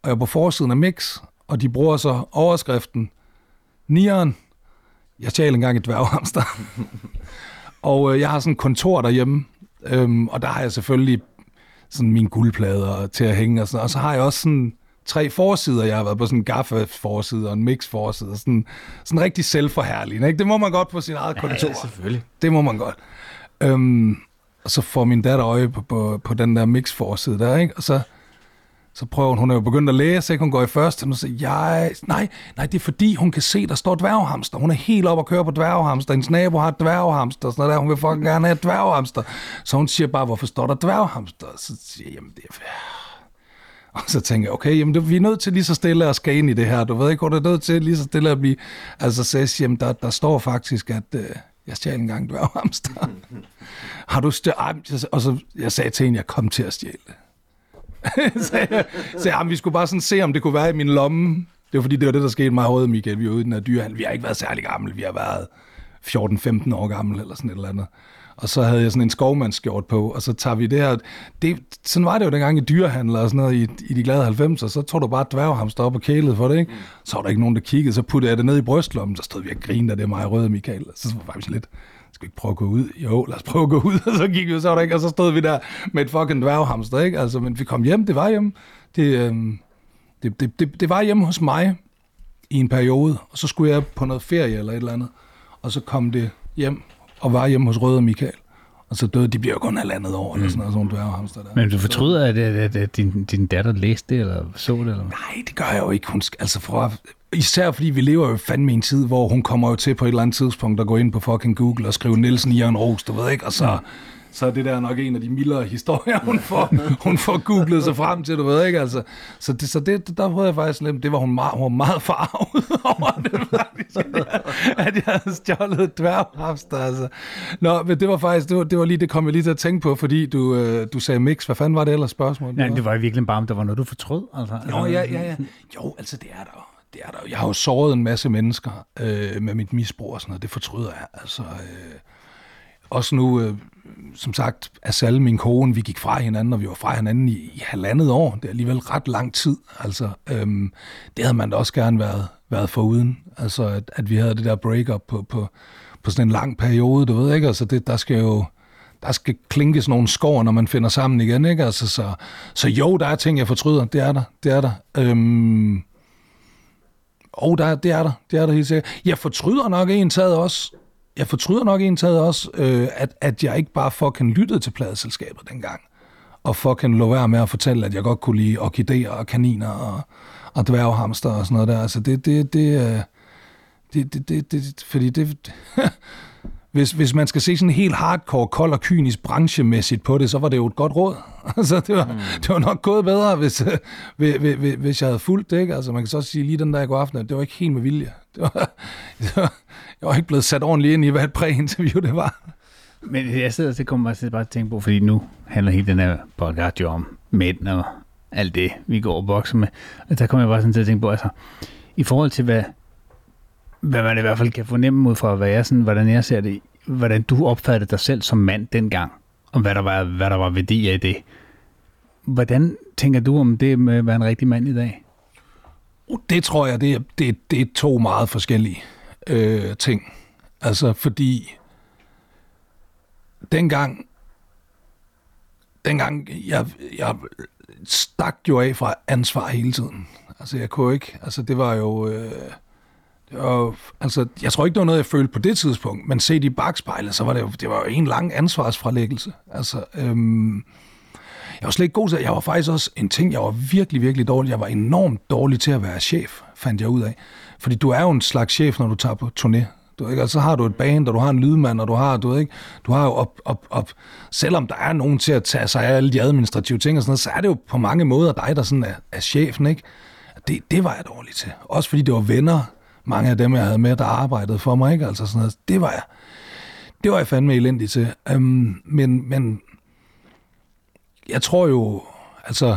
og jeg er på forsiden af Mix, og de bruger så overskriften Nieren, jeg stjal engang et dværghamster. og øh, jeg har sådan et kontor derhjemme, øhm, og der har jeg selvfølgelig sådan mine guldplader til at hænge og sådan Og så har jeg også sådan tre forsider. Jeg har været på sådan en gaffe-forside og en mix-forside. Sådan, sådan rigtig selvforherligende. Ikke? Det må man godt på sin eget kontor. Ja, selvfølgelig. Det må man godt. Øhm, og så får min datter øje på, på, på den der mix-forside der, ikke? Og så, så prøver hun, hun er jo begyndt at læse, ikke? hun går i første, og så siger, jeg, nej, nej, det er fordi, hun kan se, der står dværghamster. Hun er helt op og kører på dværghamster. Hendes nabo har dværghamster, sådan noget der. Hun vil fucking gerne have dværghamster. Så hun siger bare, hvorfor står der dværghamster? Så siger jeg, jamen det er og så tænker jeg, okay, jamen, det, vi er nødt til lige så stille at skal ind i det her. Du ved ikke, hvor det er nødt til lige så stille at blive... Altså, så jeg siger, jamen, der, der står faktisk, at øh, jeg stjal en gang dværghamster. Har du stjælet? Og så jeg sagde til hende, jeg kom til at stjæle det. så jeg, så jeg, vi skulle bare sådan se, om det kunne være i min lomme. Det var fordi, det var det, der skete mig hovedet, Michael. Vi var ude i den her dyrehandel. Vi har ikke været særlig gamle. Vi har været 14-15 år gamle eller sådan et eller andet og så havde jeg sådan en skovmandsskjort på, og så tager vi det her. Det, sådan var det jo dengang i dyrehandler og sådan noget i, i de glade 90'er, så tog du bare dværghamster op og kælede for det, ikke? Så var der ikke nogen, der kiggede, så puttede jeg det ned i brystlommen, så stod vi og grinede af det mig røde Michael. Så var faktisk lidt, skal vi ikke prøve at gå ud? Jo, lad os prøve at gå ud. Og så gik vi, så var der ikke, og så stod vi der med et fucking dværghamster, ikke? Altså, men vi kom hjem, det var hjem. Det, øhm, det, det, det, det var hjemme hos mig i en periode, og så skulle jeg på noget ferie eller et eller andet, og så kom det hjem og var hjemme hos Røde Michael. Og så døde de, bliver jo kun halvandet år, mm. eller sådan noget, sådan nogle dværghamster der. Men du fortryder, at, at, at, din, din datter læste det, eller så det? Eller? Nej, det gør jeg jo ikke. Hun, altså for, især fordi vi lever jo fandme i en tid, hvor hun kommer jo til på et eller andet tidspunkt at gå ind på fucking Google og skrive Nielsen i en ros, du ved ikke? Og så, så er det der nok en af de mildere historier, hun får, hun får googlet sig frem til, du ved ikke? Altså, så det, så det, der prøvede jeg faktisk lidt, det var hun meget, hun var meget farvet over det, faktisk, at jeg havde stjålet et dværghamster, altså. Nå, men det var faktisk, det var, det var lige, det kom jeg lige til at tænke på, fordi du, øh, du sagde mix. Hvad fanden var det ellers spørgsmål? Nej, det var virkelig bare, om der var noget, du fortrød. Altså, Jo, ja, ja, ja. Jo, altså det er der jo. Det er der. Jeg har jo såret en masse mennesker øh, med mit misbrug og sådan noget. Det fortryder jeg. Altså, øh, også nu, øh, som sagt, Asal, min kone, vi gik fra hinanden, og vi var fra hinanden i, i halvandet år. Det er alligevel ret lang tid. Altså, øhm, det havde man da også gerne været, været foruden. Altså, at, at vi havde det der breakup på, på, på sådan en lang periode, du ved ikke? Altså, det, der skal jo der skal klinkes nogle skår, når man finder sammen igen, ikke? Altså, så, så jo, der er ting, jeg fortryder. Det er der. Det er der. Øhm, og der, det er der. Det er der helt sikkert. Jeg fortryder nok en taget også. Jeg fortryder nok en taget også, øh, at, at jeg ikke bare fucking lyttede til pladeselskabet dengang. Og fucking lå være med at fortælle, at jeg godt kunne lide orkideer og kaniner og, og dværghamster og sådan noget der. Altså det, det, det, øh, det, det, det, det fordi det, hvis, hvis man skal se sådan helt hardcore, kold og kynisk branchemæssigt på det, så var det jo et godt råd. Altså, det var, mm. det var nok gået bedre, hvis, øh, hvis, hvis, hvis jeg havde fulgt det. Ikke? Altså, man kan så sige lige den der i går aften, det var ikke helt med vilje. Det var, det var, jeg var ikke blevet sat ordentligt ind i, hvad et præinterview det var. Men jeg sidder og kommer bare til at tænke på, fordi nu handler hele den her podcast jo om mænd og alt det, vi går og bokser med. Og der kommer jeg bare sådan til at tænke på, altså, i forhold til, hvad, hvad man i hvert fald kan fornemme ud fra, hvad jeg sådan, hvordan jeg ser det, hvordan du opfattede dig selv som mand dengang, og hvad der var, hvad der var værdi af det. Hvordan tænker du om det med at være en rigtig mand i dag? Uh, Det tror jeg, det er, det, det er to meget forskellige øh, ting. Altså, fordi dengang, dengang jeg, jeg stak jo af fra ansvar hele tiden. Altså, jeg kunne ikke, altså, det var jo, øh, det var jo, altså, jeg tror ikke, det var noget, jeg følte på det tidspunkt, men set i bagspejlet, så var det jo, det var jo en lang ansvarsfralæggelse. Altså, øhm, jeg var slet ikke god til Jeg var faktisk også en ting, jeg var virkelig, virkelig dårlig. Jeg var enormt dårlig til at være chef, fandt jeg ud af. Fordi du er jo en slags chef, når du tager på turné. Du, ved ikke? Og så har du et band, og du har en lydmand, og du har, du ved ikke, du har jo op, op, op. Selvom der er nogen til at tage sig af alle de administrative ting og sådan noget, så er det jo på mange måder dig, der sådan er, er chefen, ikke? Det, det var jeg dårlig til. Også fordi det var venner, mange af dem, jeg havde med, der arbejdede for mig, ikke? Altså sådan noget. Det var jeg, det var jeg fandme elendig til. Um, men, men jeg tror jo, altså,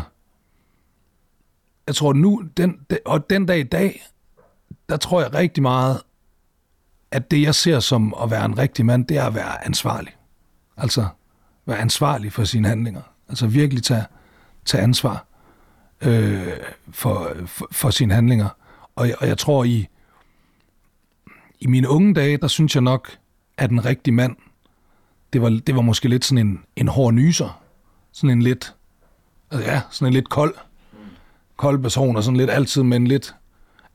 jeg tror nu, den, den, og den dag i dag, der tror jeg rigtig meget, at det jeg ser som at være en rigtig mand, det er at være ansvarlig. Altså, være ansvarlig for sine handlinger. Altså virkelig tage, tage ansvar øh, for, for, for sine handlinger. Og, og jeg tror i, i mine unge dage, der synes jeg nok, at en rigtig mand, det var, det var måske lidt sådan en, en hård nyser. Sådan en lidt, altså ja, sådan en lidt kold, kold person, og sådan lidt altid med en lidt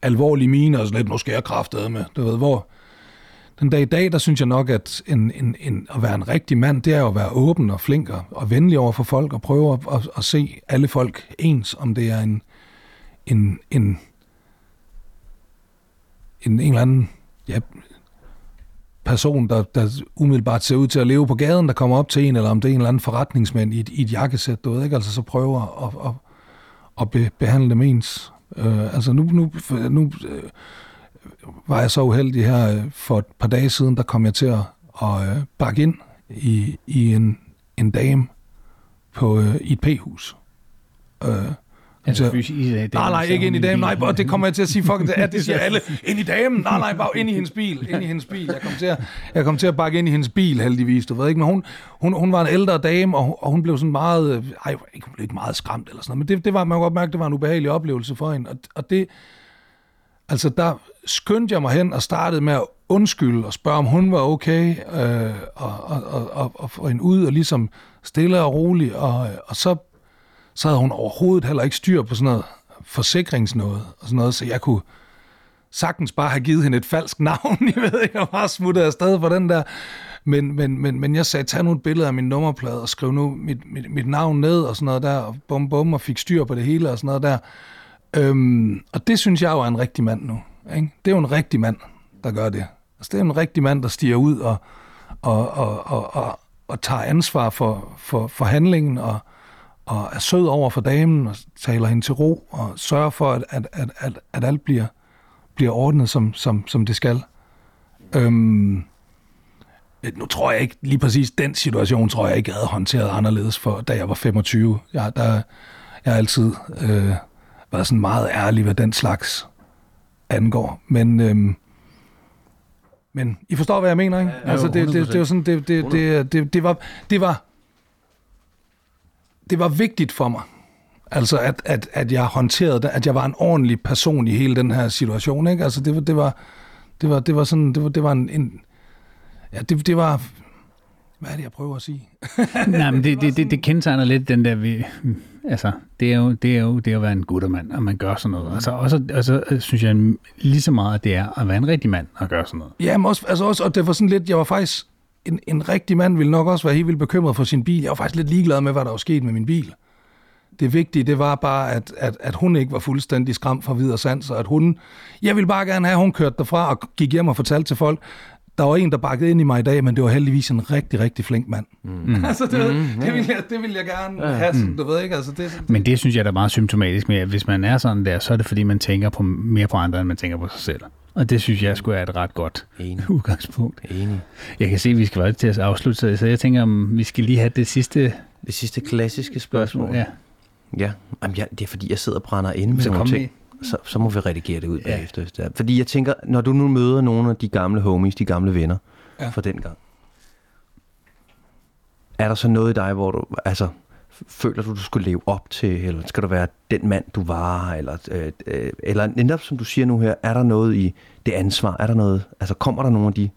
alvorlige mine, og sådan lidt, nu skal jeg kraftede med, du ved, hvor den dag i dag, der synes jeg nok, at en, en, en, at være en rigtig mand, det er jo at være åben og flink og, og venlig over for folk, og prøve at, at, at se alle folk ens, om det er en, en, en, en, en eller anden ja, person, der, der umiddelbart ser ud til at leve på gaden, der kommer op til en, eller om det er en eller anden forretningsmand i et, i et jakkesæt, du ved ikke, altså så prøver at, at, at at behandle dem ens. Øh, altså nu, nu, nu øh, var jeg så uheldig her øh, for et par dage siden, der kom jeg til at, at øh, bakke ind i, i en, en dame på, øh, i et p-hus. Øh, Altså, Så- fysisk, i damen, Nej, nej, ikke ind i damen. Nej, bare- det kommer jeg til at sige. Fuck, det, er, det siger alle. Ind i damen. Nej, nej, bare ind i hendes bil. Ind i hendes bil. Jeg kom til at, jeg kom til at bakke ind i hendes bil, heldigvis. Du ved ikke, men hun, hun, hun var en ældre dame, og, og hun blev sådan meget... Ej, ikke- hun blev ikke meget skræmt eller sådan noget, men det, det var, man kunne godt mærke, det var en ubehagelig oplevelse for hende. Og, og det... Altså, der skyndte jeg mig hen og startede med at undskylde og spørge, om hun var okay, øh, og, og, og, og, og få hende ud, og ligesom stille og roligt, og, og så så havde hun overhovedet heller ikke styr på sådan noget forsikringsnået og sådan noget, så jeg kunne, sagtens bare have givet hende et falsk navn, jeg ved ikke, jeg bare smuttet afsted for den der. Men, men, men, men jeg sagde, tag nu et billede af min nummerplade og skriv nu mit, mit, mit navn ned og sådan noget der, og bum bum, og fik styr på det hele og sådan noget der. Øhm, og det synes jeg jo er en rigtig mand nu. Ikke? Det er jo en rigtig mand, der gør det. Altså, det er en rigtig mand, der stiger ud og, og, og, og, og, og tager ansvar for, for, for handlingen og, og er sød over for damen og taler hende til ro og sørger for, at, at, at, at, at alt bliver, bliver ordnet, som, som, som det skal. Øhm, nu tror jeg ikke, lige præcis den situation, tror jeg ikke, jeg havde håndteret anderledes, for da jeg var 25. Jeg, der, jeg har altid øh, været sådan meget ærlig, hvad den slags angår. Men, øhm, men I forstår, hvad jeg mener, ikke? Ja, altså, det, det, det, var sådan, det, det, det, det, det, var, det var, det var vigtigt for mig, altså at, at, at jeg håndterede det, at jeg var en ordentlig person i hele den her situation, ikke? Altså, det var, det var, det var, det var sådan, det var, det var en, en ja, det, det var, hvad er det, jeg prøver at sige? Nej, men det, det, det, det kendetegner lidt den der, vi, altså, det er jo det, er jo, det er at være en guttermand, og man gør sådan noget. Altså, også, altså, synes jeg lige så meget, at det er at være en rigtig mand og gøre sådan noget. Ja, men også, altså også, og det var sådan lidt, jeg var faktisk, en, en rigtig mand ville nok også være helt vildt bekymret for sin bil. Jeg var faktisk lidt ligeglad med, hvad der var sket med min bil. Det vigtige, det var bare, at, at, at hun ikke var fuldstændig skræmt fra videre sans, og at hun, jeg ville bare gerne have, at hun kørte derfra og gik hjem og fortalte til folk, der var en, der bakkede ind i mig i dag, men det var heldigvis en rigtig, rigtig flink mand. Mm. altså, det, mm, det, vil jeg, det vil jeg gerne have, sådan, du ved ikke? Altså, det, det, men det synes jeg er meget symptomatisk med, at hvis man er sådan der, så er det fordi, man tænker på, mere på andre, end man tænker på sig selv. Og det synes jeg skulle være et ret godt Enig. udgangspunkt. Enig. Jeg kan se, at vi skal være til at afslutte, så jeg tænker, om vi skal lige have det sidste... Det sidste klassiske spørgsmål. Ja. Ja, Jamen, ja det er fordi, jeg sidder og brænder ind med så nogle ting. Med så, så må vi redigere det ud ja. bagefter. Fordi jeg tænker, når du nu møder nogle af de gamle homies, de gamle venner ja. fra den gang, er der så noget i dig, hvor du, altså, føler du, du skulle leve op til, eller skal du være den mand, du var, eller, øh, øh, eller netop som du siger nu her, er der noget i det ansvar, er der noget, altså kommer der nogle af de,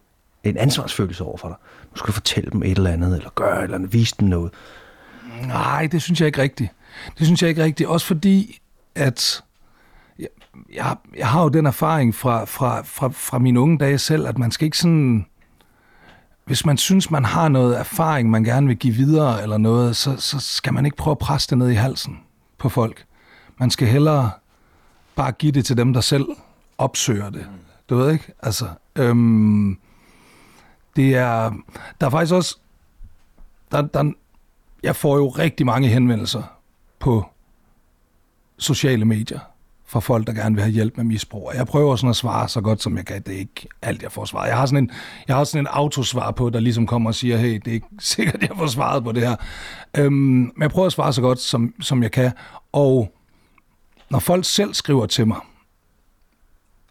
en ansvarsfølelse over for dig? Nu skal du fortælle dem et eller andet, eller gøre et eller andet, vise dem noget. Nej, det synes jeg ikke rigtigt. Det synes jeg ikke rigtigt, også fordi, at jeg, jeg har jo den erfaring fra, fra, fra, fra mine unge dage selv, at man skal ikke sådan... Hvis man synes, man har noget erfaring, man gerne vil give videre eller noget, så, så skal man ikke prøve at presse det ned i halsen på folk. Man skal hellere bare give det til dem, der selv opsøger det. Du ved ikke? Altså, øhm, det er... Der er faktisk også... Der, der, jeg får jo rigtig mange henvendelser på sociale medier fra folk, der gerne vil have hjælp med misbrug. Og jeg prøver sådan at svare så godt, som jeg kan. Det er ikke alt, jeg får svaret. Jeg har sådan en, jeg har sådan en autosvar på, der ligesom kommer og siger, hey, det er ikke sikkert, jeg får svaret på det her. Øhm, men jeg prøver at svare så godt, som, som jeg kan. Og når folk selv skriver til mig,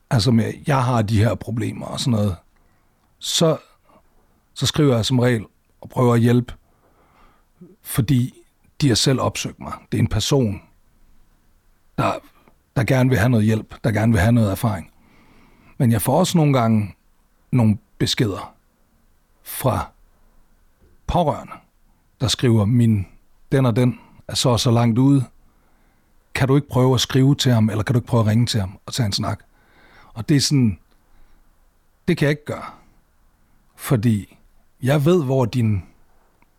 altså med, jeg har de her problemer og sådan noget, så, så skriver jeg som regel og prøver at hjælpe, fordi de har selv opsøgt mig. Det er en person, der der gerne vil have noget hjælp, der gerne vil have noget erfaring. Men jeg får også nogle gange nogle beskeder fra pårørende, der skriver, min den og den er så og så langt ude. Kan du ikke prøve at skrive til ham, eller kan du ikke prøve at ringe til ham og tage en snak? Og det er sådan, det kan jeg ikke gøre. Fordi jeg ved, hvor din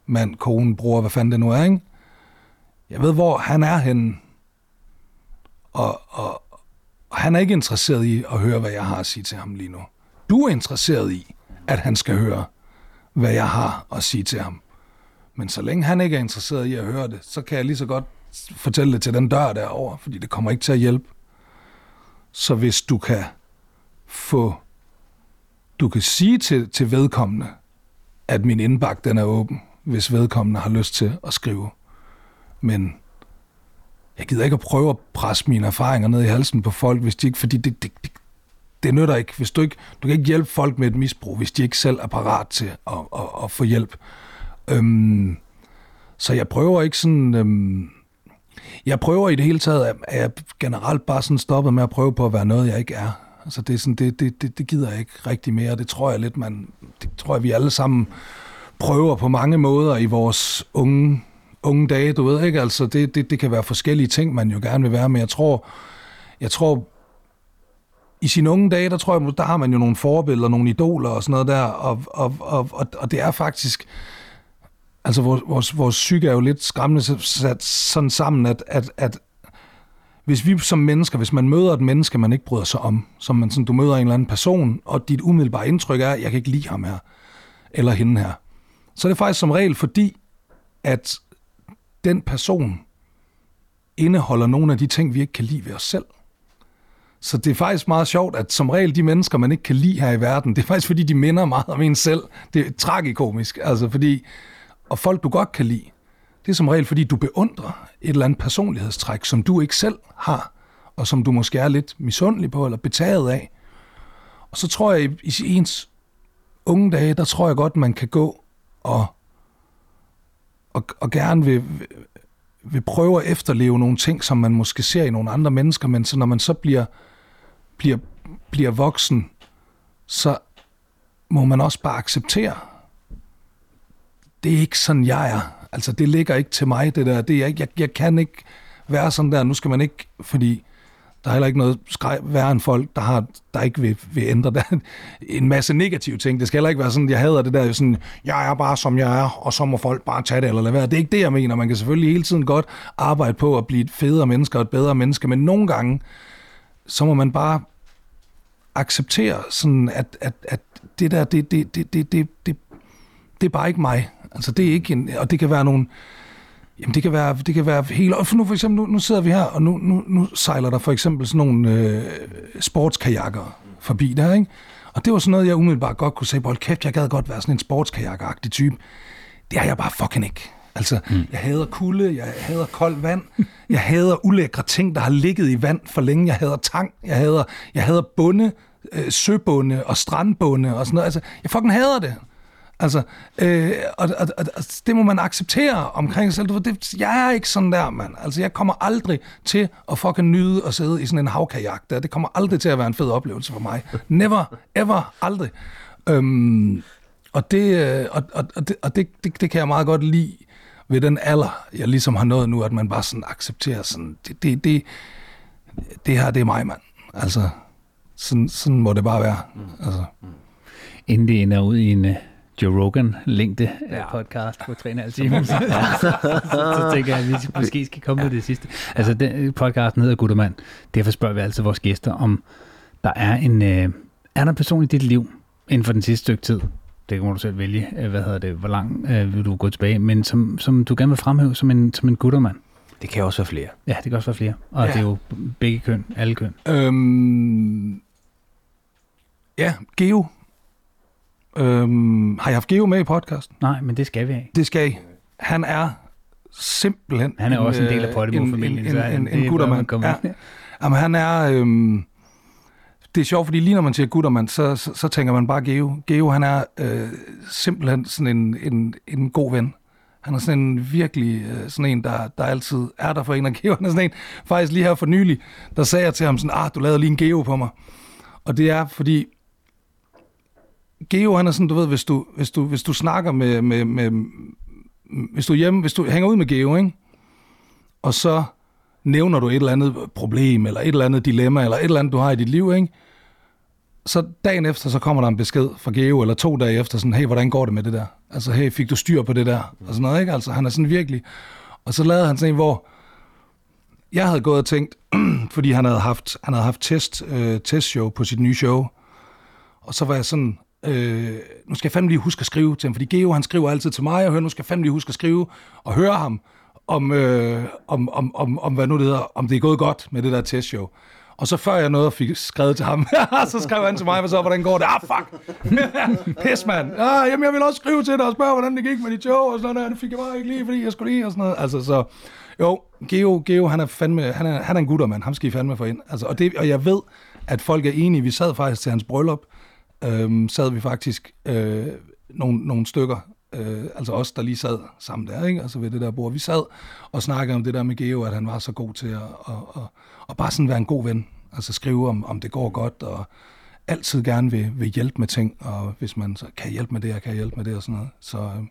mand, kone, bror, hvad fanden det nu er, ikke? Jeg ved, hvor han er henne og, og, og han er ikke interesseret i at høre, hvad jeg har at sige til ham lige nu. Du er interesseret i, at han skal høre, hvad jeg har at sige til ham. Men så længe han ikke er interesseret i at høre det, så kan jeg lige så godt fortælle det til den dør derovre, fordi det kommer ikke til at hjælpe. Så hvis du kan få, du kan sige til, til vedkommende, at min indbakke den er åben, hvis vedkommende har lyst til at skrive. Men jeg gider ikke at prøve at presse mine erfaringer ned i halsen på folk, hvis de ikke, fordi det, det, det, det nytter ikke. Hvis du ikke, du kan ikke hjælpe folk med et misbrug, hvis de ikke selv er parat til at, at, at få hjælp. Øhm, så jeg prøver ikke sådan... Øhm, jeg prøver i det hele taget, at jeg generelt bare sådan stoppet med at prøve på at være noget, jeg ikke er. Altså det, er sådan, det, det, det, det gider jeg ikke rigtig mere. Det tror jeg lidt, man, det tror jeg, vi alle sammen prøver på mange måder i vores unge unge dage, du ved ikke, altså det, det, det kan være forskellige ting, man jo gerne vil være, men jeg tror, jeg tror, i sine unge dage, der tror jeg, der har man jo nogle forbilleder, nogle idoler og sådan noget der, og, og, og, og, og det er faktisk, altså vores, vores, vores psyke er jo lidt skræmmende sat sådan sammen, at, at, at hvis vi som mennesker, hvis man møder et menneske, man ikke bryder sig om, som man sådan, du møder en eller anden person, og dit umiddelbare indtryk er, jeg kan ikke lide ham her, eller hende her, så er det faktisk som regel fordi, at den person indeholder nogle af de ting, vi ikke kan lide ved os selv. Så det er faktisk meget sjovt, at som regel de mennesker, man ikke kan lide her i verden, det er faktisk fordi, de minder meget om en selv. Det er tragikomisk, altså fordi, og folk du godt kan lide, det er som regel fordi, du beundrer et eller andet personlighedstræk, som du ikke selv har, og som du måske er lidt misundelig på, eller betaget af. Og så tror jeg, i ens unge dage, der tror jeg godt, man kan gå og, og, og gerne vil, vil prøve at efterleve nogle ting, som man måske ser i nogle andre mennesker, men så når man så bliver, bliver, bliver voksen, så må man også bare acceptere, det er ikke sådan, jeg er. Altså, det ligger ikke til mig, det der. Det er, jeg, jeg kan ikke være sådan der. Nu skal man ikke, fordi der er heller ikke noget skrej, værre end folk, der, har, der ikke vil, vil ændre der. en masse negative ting. Det skal heller ikke være sådan, jeg hader det der, sådan, jeg er bare som jeg er, og så må folk bare tage det eller lade være. Det er ikke det, jeg mener. Man kan selvfølgelig hele tiden godt arbejde på at blive et federe menneske og et bedre menneske, men nogle gange, så må man bare acceptere, sådan at, at, at det der, det, det, det, det, det, det, det er bare ikke mig. Altså det er ikke en, og det kan være nogle, Jamen det kan være, det kan være helt... For nu for eksempel, nu, nu sidder vi her, og nu, nu, nu sejler der for eksempel sådan nogle øh, sportskajakker forbi der, ikke? Og det var sådan noget, jeg umiddelbart godt kunne sige, hold kæft, jeg gad godt være sådan en sportskajakagtig type. Det er jeg bare fucking ikke. Altså, mm. jeg hader kulde, jeg hader koldt vand, jeg hader ulækre ting, der har ligget i vand for længe, jeg hader tang, jeg hader, jeg hader bunde, øh, søbunde og strandbunde og sådan noget. Altså, jeg fucking hader det. Altså, øh, og, og, og, og det må man acceptere omkring sig selv. Det, jeg er ikke sådan der, mand. Altså, jeg kommer aldrig til at fucking nyde at sidde i sådan en havkajak der. Det kommer aldrig til at være en fed oplevelse for mig. Never, ever, aldrig. Øhm, og det, øh, og, og, og, det, og det, det, det kan jeg meget godt lide ved den alder, jeg ligesom har nået nu, at man bare sådan accepterer sådan, det, det, det, det her, det er mig, mand. Altså, sådan, sådan må det bare være. Altså. Inden det ender ud i en Joe Rogan-længde ja. podcast på 3,5 timer. så, så tænker jeg, at vi måske skal komme med det sidste. Altså, den podcasten hedder Guttermand. Derfor spørger vi altid vores gæster, om der er en, øh, er der en person i dit liv inden for den sidste stykke tid, det kan du selv vælge, øh, hvad hedder det, hvor lang øh, vil du gå tilbage, men som, som du gerne vil fremhæve som en, som en guttermand. Det kan også være flere. Ja, det kan også være flere. Og ja. det er jo begge køn, alle køn. Øhm, ja, Geo Øhm, har jeg haft Geo med i podcasten? Nej, men det skal vi have. Det skal I. Han er simpelthen... Han er en, også en del af Podimo-familien. En, en, en, en, en guttermand. Ja. Jamen, han er... Øhm, det er sjovt, fordi lige når man siger guttermand, så, så, så tænker man bare Geo. Geo, han er øh, simpelthen sådan en, en, en god ven. Han er sådan en virkelig øh, sådan en, der, der altid er der for en. Og Geo, han er sådan en, faktisk lige her for nylig, der sagde jeg til ham sådan, ah, du lavede lige en Geo på mig. Og det er, fordi Geo, han er sådan, du ved, hvis du, hvis du, hvis du snakker med, med, med, hvis du hjemme, hvis du hænger ud med Geo, ikke? og så nævner du et eller andet problem, eller et eller andet dilemma, eller et eller andet, du har i dit liv, ikke? så dagen efter, så kommer der en besked fra Geo, eller to dage efter, sådan, hey, hvordan går det med det der? Altså, hey, fik du styr på det der? Og sådan noget, ikke? Altså, han er sådan virkelig... Og så lavede han sådan en, hvor jeg havde gået og tænkt, fordi han havde haft, han havde haft test, øh, testshow på sit nye show, og så var jeg sådan, øh, nu skal jeg fandme lige huske at skrive til ham, fordi Geo han skriver altid til mig, og hører, nu skal jeg fandme lige huske at skrive og høre ham, om, øh, om, om, om, om, hvad nu det hedder, om det er gået godt med det der testshow. Og så før jeg nåede og fik skrevet til ham, så skrev han til mig, hvad så, hvordan går det? Ah, fuck! Pis, mand! Ah, jamen, jeg vil også skrive til dig og spørge, hvordan det gik med dit show, og sådan noget. Det fik jeg bare ikke lige, fordi jeg skulle lige, og sådan noget. Altså, så, jo, Geo, Geo han er fandme, han er, han er en gutter, mand. Ham skal I fandme få ind. Altså, og, det, og jeg ved, at folk er enige. Vi sad faktisk til hans bryllup, øhm, sad vi faktisk øh, nogle, nogle stykker, øh, altså os, der lige sad sammen der, ikke? altså ved det der bord. Vi sad og snakkede om det der med Geo, at han var så god til at, at, at, at bare sådan være en god ven, altså skrive om, om det går godt, og altid gerne vil, vil hjælpe med ting, og hvis man så kan hjælpe med det, og kan hjælpe med det og sådan noget. Så, øh,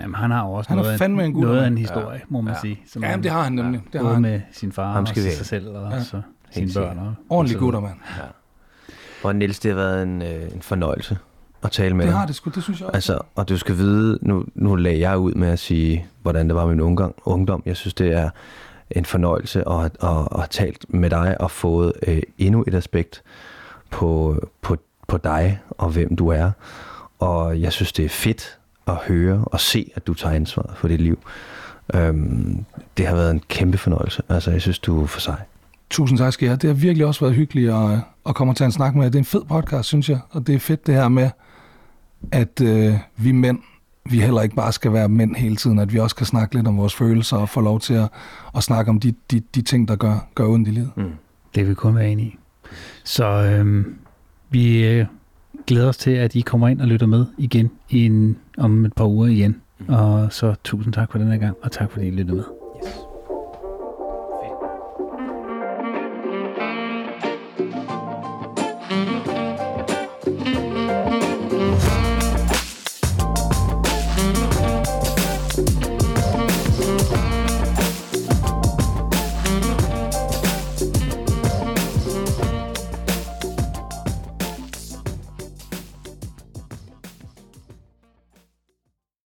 Jamen, han har jo også han noget, en, en noget af en historie, ja. må man ja. sige. Som Jamen, det har han nemlig. Ja. Det har han. med sin far og sig selv, og ja. så sine børn. Ordentlig gutter, mand. Ja. Og Niels, det har været en, øh, en fornøjelse at tale med Det dig. har det sgu, det synes jeg også. Altså, og du skal vide, nu, nu lagde jeg ud med at sige, hvordan det var min ungdom. ungdom. Jeg synes, det er en fornøjelse at, at, at, at have talt med dig og fået øh, endnu et aspekt på, på, på dig og hvem du er. Og jeg synes, det er fedt at høre og se, at du tager ansvar for dit liv. Øhm, det har været en kæmpe fornøjelse. Altså, jeg synes, du er for sig. Tusind tak skal I have. Det har virkelig også været hyggeligt at, at komme og tage en snak med jer. Det er en fed podcast, synes jeg. Og det er fedt det her med, at øh, vi mænd, vi heller ikke bare skal være mænd hele tiden. At vi også kan snakke lidt om vores følelser og få lov til at, at snakke om de, de, de ting, der gør, gør ondt i livet. Mm. Det vil vi kun være enige i. Så øhm, vi øh, glæder os til, at I kommer ind og lytter med igen i en, om et par uger igen. Og så tusind tak for den her gang, og tak fordi I lyttede med.